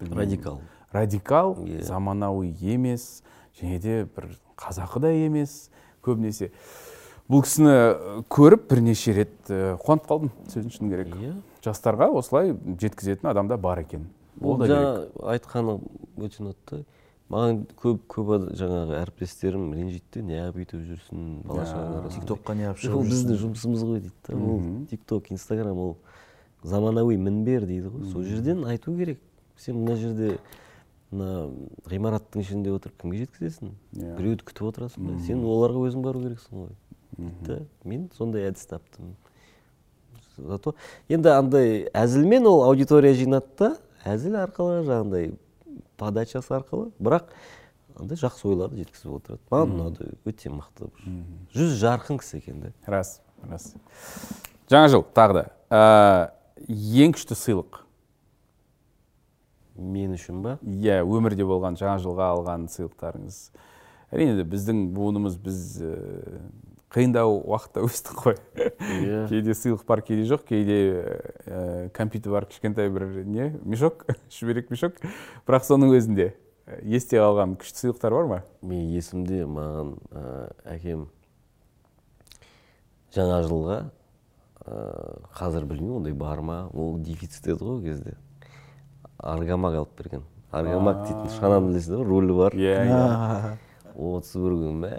Радикал. Радикал Иә. заманауи емес және де бір қазақы да емес көбінесе. Бұл кісіні көріп бірнеше рет қуанып қалдым сөзін шыны керек. Иә. жастарға осылай жеткізетін адам да бар екен. Ол ол да айтқаны өте ұнады да. Маған көп көп жаңағы әріптестерім ренжиді де неғып бүйтіп жүрсің бала шағаң арасында тиктокқа неғып ол шығып біздің жүрсің жұмысымыз ғой дейді да ол тикток инстаграм ол заманауи мінбер дейді ғой. Сол жерден айту керек. Сен мына жерде мына ғимараттың ішінде отырып кімге жеткізесің? Иә. біреуді күтіп отырасың ба? Сен оларға өзің бару керексің ғой. Мен сондай әдіс таптым. Зато енді андай әзілмен ол аудитория жинады да әзіл арқылы жаңағыдай подачасы арқылы бірақ андай жақсы ойларды жеткізіп отырады. Маған ұнады өте мықты жүз жарқын кісі екен да. Рас рас. Жаңа жыл тағы да. Ә, ең күшті сыйлық? Мен үшін ба? Иә өмірде болған жаңа жылға алған сыйлықтарыңыз. Әрине де біздің буынымыз біз ә, қиындау уақытта өстік қой. Иә. [LAUGHS] кейде сыйлық бар кейде жоқ. Кейде ә, компьютер бар кішкентай бір не мешок [LAUGHS] шүберек мешок. Бірақ соның өзінде ә, есте қалған күшті сыйлықтар бар ма? Мен есімде маған ә, әкем жаңа жылға ә, қазір білмеймін ондай бар ма? Ол дефицит еді ғой ол кезде. Аргамак алып берген. Аргамак дейтін шананы білесіздер ғой рулі бар. Иә иә. отыз бір күн мә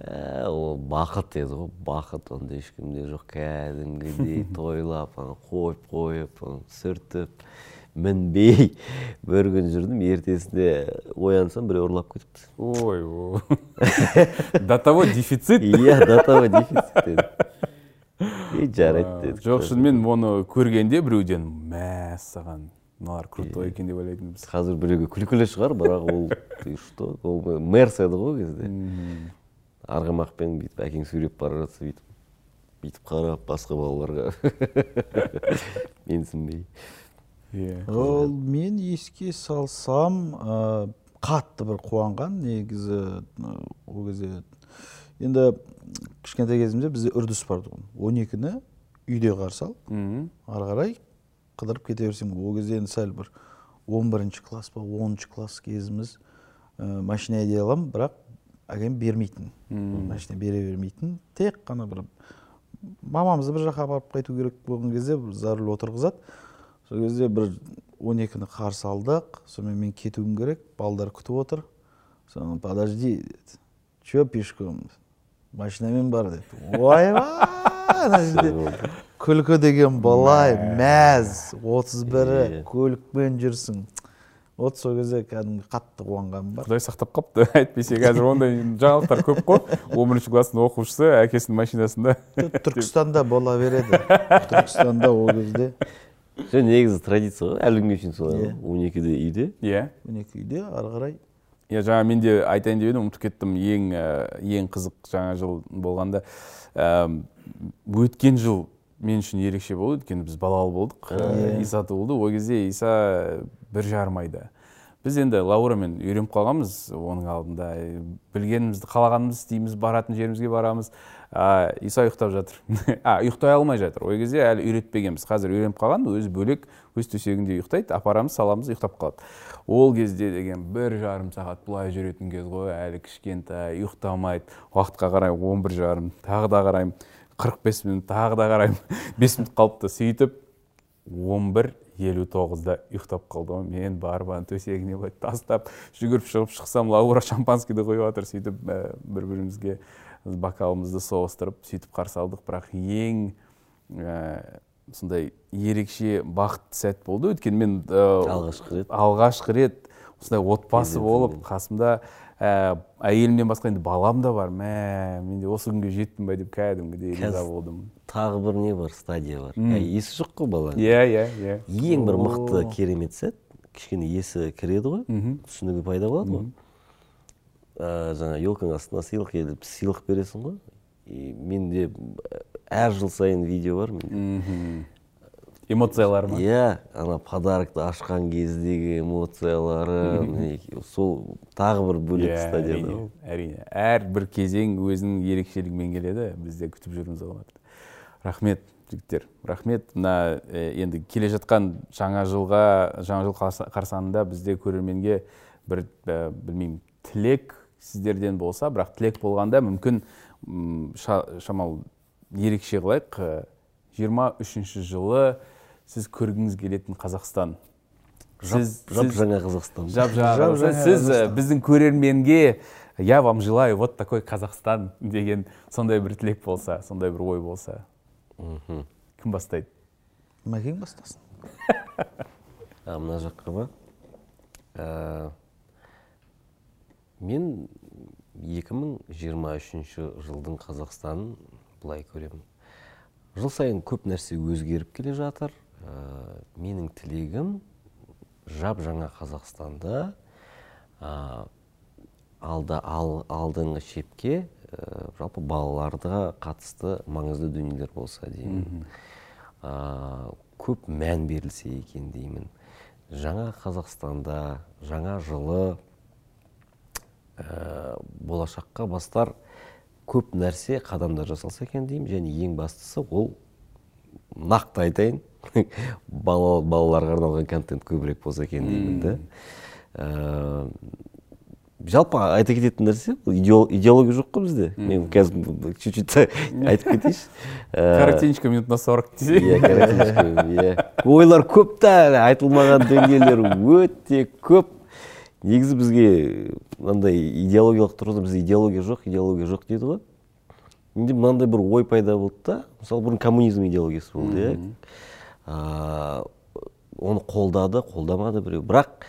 ол бақыт еді ғой бақыт. Онда ешкімде жоқ кәдімгідей [LAUGHS] тойлап ана қойып қойып сүртіп мінбей. Бір күн жүрдім ертесінде оянсам біреу ұрлап кетіпті. Ой [LAUGHS] до того дефицит? Иә до того дефицит деді. И жарайды дедік жоқ шынымен оны көргенде біреуден мәссаған мыналар крутой екен деп ойлайтынбыз. қазір біреуге күлкілі шығар бірақ ол [LAUGHS] ты что ол мерс еді ғой ол кезде. Арғымақпен бүйтіп әкең сүйреп бара жатса бүйтіп бүйтіп қарап басқа балаларға [LAUGHS] менсінбей. Иә ол мен еске салсам қатты бір қуанған негізі ол кезде енді кішкентай кезімізде бізде үрдіс бар тұғын. Он екіні үйде қарсы ал. Ары қарай қыдырып кете берсең ол кезде енді сәл бір он бірінші класс па оныншы класс кезіміз ә, машина айдай аламын бірақ әкем бермейтін. Машина бере бермейтін. Тек қана бір мамамызды бір жаққа апарып қайту керек болған кезде за руль отырғызады. Сол кезде бір он екіні қарсы алдық. Сонымен мен кетуім керек балдар күтіп отыр. Соны подожди деді. Че пешком? Машинамен бар деді. Ойбай ана жерде күлкі деген былай мәз отыз бірі көлікпен жүрсің. Вот сол кезде кәдімгі қатты қуанғаным бар. Құдай сақтап қалыпты. [LAUGHS] Әйтпесе қазір ондай жаңалықтар көп қой. он бірінші класстың оқушысы әкесінің машинасында. [LAUGHS] Түркістанда бола береді. [LAUGHS] Түркістанда ол кезде. Жоқ негізі традиция ғой. Әлі күнге шейін солай ғой. он екіде үйде. Иә. он екі үйде ары қарай. Иә жаңа мен де айтайын деп едім ұмытып кеттім. Ең ә, ең қызық жаңа жыл болғанда өткен жыл мен үшін ерекше болды. Өйткені біз балалы болдық. Ә, иса туылды. Ол кезде иса бір жарым айда. Біз енді лаурамен үйреніп қалғанбыз. Оның алдында білгенімізді қалағанымызды істейміз баратын жерімізге барамыз. А, иса ұйықтап жатыр. [LAUGHS] А ұйықтай алмай жатыр. Ол кезде әлі үйретпегенбіз. Қазір үйреніп қалған өзі бөлек өз төсегінде ұйықтайды. Апарамыз саламыз ұйықтап қалады. Ол кезде деген бір жарым сағат былай жүретін кез ғой. Әлі кішкентай ұйықтамайды. Уақытқа қарай он бір жарым. Тағы да қараймын. Қырық бес минут тағы да қараймын. [LAUGHS] бес минут қалыпты сөйтіп он бір елу тоғызда ұйықтап қалды ғой мен барып ана төсегіне былай тастап жүгіріп шығып шықсам лаура шампанскийді құйып жатыр. Сөйтіп бір бірімізге бокалымызды соғыстырып сөйтіп қарсы алдық. Бірақ ең ә, сондай ерекше бақытты сәт болды. Өйткені мен алғашқы рет. алғашқы рет осындай отбасы болып қасымда ә, әйелімнен басқа енді балам да бар. Мә мен де осы күнге жеттім ба деп кәдімгідей риза болдым. тағы бір не бар стадия бар? Ә, есі жоқ қой баланың. Иә иә иә. Ең бір мықты керемет сәт кішкене есі кіреді ғой. Түсінігі пайда болады ғой. Ә, жаңа елканың астына сыйлық келіп сыйлық бересің ғой. И менде әр жыл сайын видео бар менде. Эмоциялар ма иә ана подарокты ашқан кездегі эмоциялары сол тағы бір бөлек стадия әрине әрине. Әрбір кезең өзінің ерекшелігімен келеді біз де күтіп жүрміз оларды рахмет жігіттер. Рахмет. Мына енді келе жатқан жаңа жылға жаңа жыл қарсаңында бізде көрерменге бір білмеймін тілек сіздерден болса бірақ тілек болғанда мүмкін шамалы ерекше қылайық. Жиырма үшінші жылы сіз көргіңіз келетін қазақстан. Сіз жап жаңа қазақстан. жап жаңа сіз біздің көрерменге я вам желаю вот такой казахстан деген сондай бір тілек болса сондай бір ой болса кім бастайды? Мәкең бастасын. [LAUGHS] Мына жаққа ма мен 2023 жылдың қазақстанын былай көремін. Жыл сайын көп нәрсе өзгеріп келе жатыр. Ә, менің тілегім жап жаңа қазақстанда ә, алда, ал, алдыңғы шепке ә, жалпы балаларға қатысты маңызды дүниелер болса деймін. Ә, көп мән берілсе екен деймін. Жаңа қазақстанда жаңа жылы ә, болашаққа бастар көп нәрсе қадамдар жасалса екен деймін. Және ең бастысы ол нақты айтайын. [LAUGHS] Бала, балаларға арналған контент көбірек болса екен деймін да ә, жалпы айта кететін нәрсе идеология жоқ қой бізде. Мен қазір чуть чуть [LAUGHS] айтып кетейінші. Коротенько минут на сорок десе. Иә [LAUGHS] иә. Ойлар көп та айтылмаған дүниелер өте көп. Негізі бізге мынандай идеологиялық тұрғыда бізде идеология жоқ идеология жоқ дейді ғой. Менде мынандай бір ой пайда болды да. Мысалы бұрын коммунизм идеологиясы болды иә. Оны қолдады қолдамады біреу. Бірақ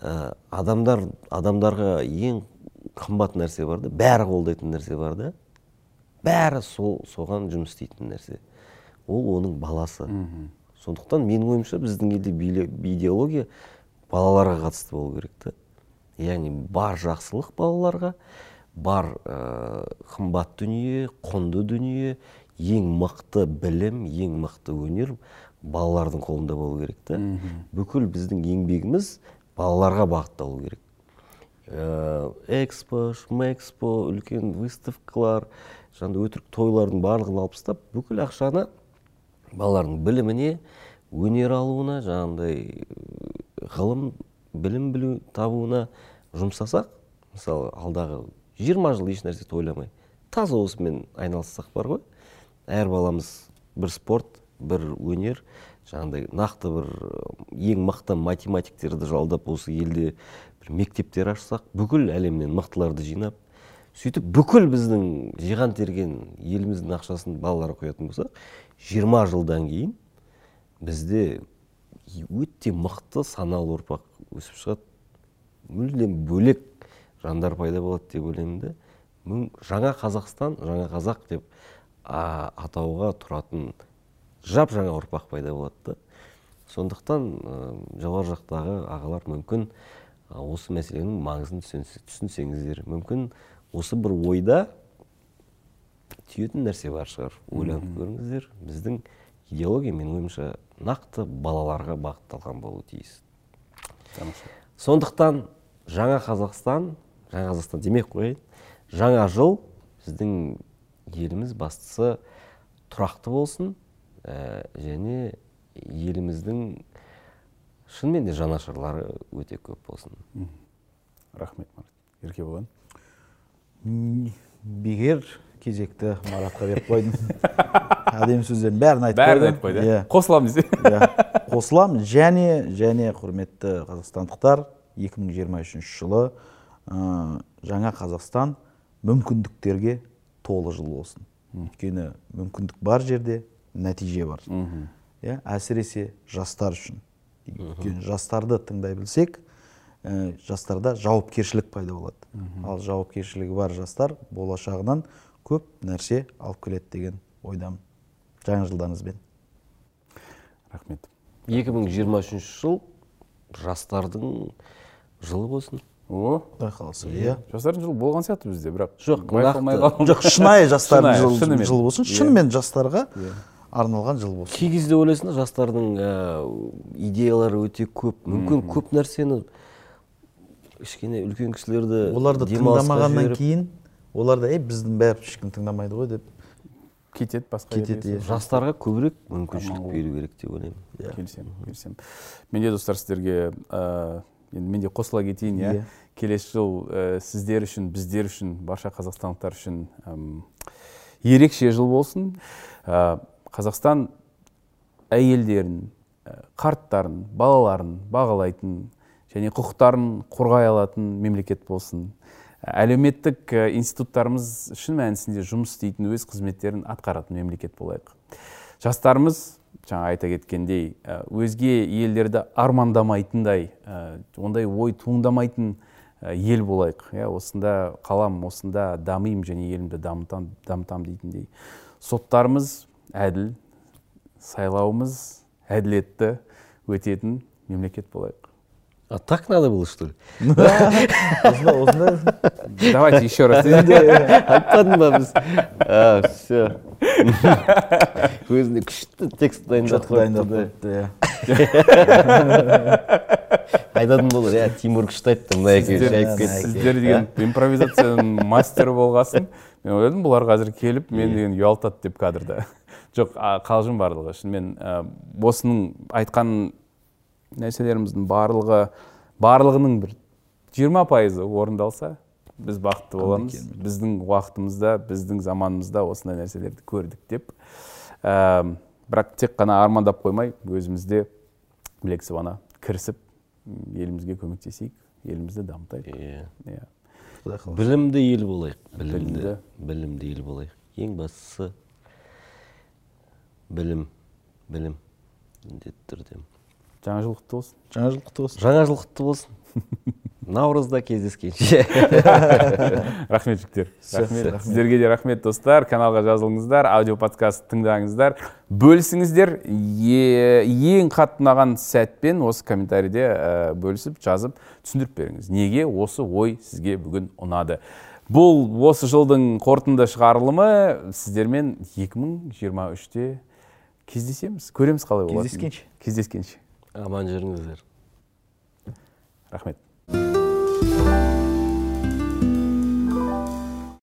ә, адамдар адамдарға ең қымбат нәрсе бар да бәрі қолдайтын нәрсе бар да. Бәрі сол соған жұмыс істейтін нәрсе. Ол оның баласы. Сондықтан менің ойымша біздің елде идеология балаларға қатысты болу керек та. Яғни бар жақсылық балаларға бар ә, қымбат дүние құнды дүние ең мықты білім ең мықты өнер балалардың қолында болу керек та. Бүкіл біздің еңбегіміз балаларға бағытталу керек. Ә, экспо шмэкспо үлкен выставкалар жаңағыдай өтірік тойлардың барлығын алып тастап бүкіл ақшаны балалардың біліміне өнер алуына жаңағыдай ғылым білім білу табуына жұмсасақ мысалы алдағы жиырма жыл еш нәрсе ойламай таза осымен айналыссақ бар ғой. Әр баламыз бір спорт бір өнер жаңағыдай нақты бір ең мықты математиктерді жалдап осы елде бір мектептер ашсақ бүкіл әлемнен мықтыларды жинап сөйтіп бүкіл біздің жиған терген еліміздің ақшасын балаларға құятын болсақ жиырма жылдан кейін бізде өте мықты саналы ұрпақ өсіп шығады. Мүлдем бөлек жандар пайда болады деп ойлаймын да жаңа қазақстан жаңа қазақ деп а, атауға тұратын жап жаңа ұрпақ пайда болады да. Сондықтан ә, жоғары жақтағы ағалар мүмкін а, осы мәселенің маңызын түсінсе- түсінсеңіздер. Мүмкін осы бір ойда түйетін нәрсе бар шығар. Ойланып көріңіздер біздің идеология менің ойымша нақты балаларға бағытталған болуы тиіс. Сондықтан жаңа қазақстан жаңа қазақстан демек қояйын жаңа жыл біздің еліміз бастысы тұрақты болсын. Ә, және еліміздің шынымен де жанашырлары өте көп болсын. Рахмет марат. Еркебұлан. М, бекер кезекті маратқа беріп қойдым. [LAUGHS] Әдемі сөздердің бәрін айтып бәрін айтып қойды иә. қосыламын десе. Иә. [LAUGHS] Қосыламын және және құрметті қазақстандықтар 2023 жылы ә, жаңа қазақстан мүмкіндіктерге толы жыл болсын. Өйткені мүмкіндік бар жерде нәтиже бар. Иә әсіресе жастар үшін. Өйткені жастарды тыңдай білсек ә, жастарда жауапкершілік пайда болады. Ал жауапкершілігі бар жастар болашағынан көп нәрсе алып келеді деген ойдамын жаңа жылдарыңызбен. Рахмет. 2023 жыл жастардың жылы болсын. О құдай қаласа иә? Жастардың жылы болған сияқты бізде бірақ жоқ байқалмай жоқ шынайы жастардың Шынайы, жыл, шынымен. жыл болсын. Шынымен жастарға арналған жыл болсын. Кей кезде ойлайсың да жастардың ә, идеялары өте көп. Мүмкін көп нәрсені кішкене үлкен кісілерді оларды тыңдамағаннан кейін олар да ей біздің бәрі ешкім тыңдамайды ғой деп кетеді басқа кетеді иә. жастарға көбірек мүмкіншілік беру керек деп ойлаймын. Келісемін келісемін. Мен де достар сіздерге енді мен де қосыла кетейін иә. Иә. келесі жыл ә, сіздер үшін біздер үшін барша қазақстандықтар үшін әм, ерекше жыл болсын. Ә, қазақстан әйелдерін ә, қарттарын балаларын бағалайтын және құқықтарын қорғай алатын мемлекет болсын. Әлеуметтік институттарымыз шын мәнісінде жұмыс істейтін өз қызметтерін атқаратын мемлекет болайық. Жастарымыз жаңа айта кеткендей өзге елдерді армандамайтындай ондай ой туындамайтын ел болайық. Иә осында қалам осында дамимын және елімді дамытам дамытамын дейтіндей. Соттарымыз әділ сайлауымыз әділетті өтетін мемлекет болайық. А так надо было что ли? Давайте еще раз. А все өзіне күшті текст дайындап қойыпты айтатын болар иә тимур күшті айтты мына екеуі шайып кетті сіздер деген импровизацияның мастері болғасын. Мен ойладым бұлар қазір келіп мен деген ұялтады деп кадрда жоқ а, қалжың барлығы. Шынымен осының айтқан нәрселеріміздің барлығы барлығының бір жиырма пайызы орындалса біз бақытты боламыз. біздің уақытымызда біздің заманымызда осындай нәрселерді көрдік деп. Ә, бірақ тек қана армандап қоймай өзімізде білек сыбана кірісіп елімізге көмектесейік елімізді дамытайық. Иә иә. Құдай қаласа. Білімді ел болайық. Білімді. Білімді. білімді ел болайық. Ең бастысы білім білім. Міндетті түрде. Жаңа жыл құтты болсын жаңа жыл құтты болсын жаңа жыл құтты болсын [LAUGHS] наурызда кездескенше [LAUGHS] рахмет. жігіттер рахмет. Сіздерге де рахмет достар. Каналға жазылыңыздар аудио подкаст тыңдаңыздар. Бөлісіңіздер. Ең қатты ұнаған сәтпен осы комментарийде ә, бөлісіп жазып түсіндіріп беріңіз. Неге осы ой сізге бүгін ұнады? Бұл осы жылдың қорытынды шығарылымы сіздермен 2023-те кездесеміз. Көреміз қалай болады Кездескенше. кездескенше аман жүріңіздер рахмет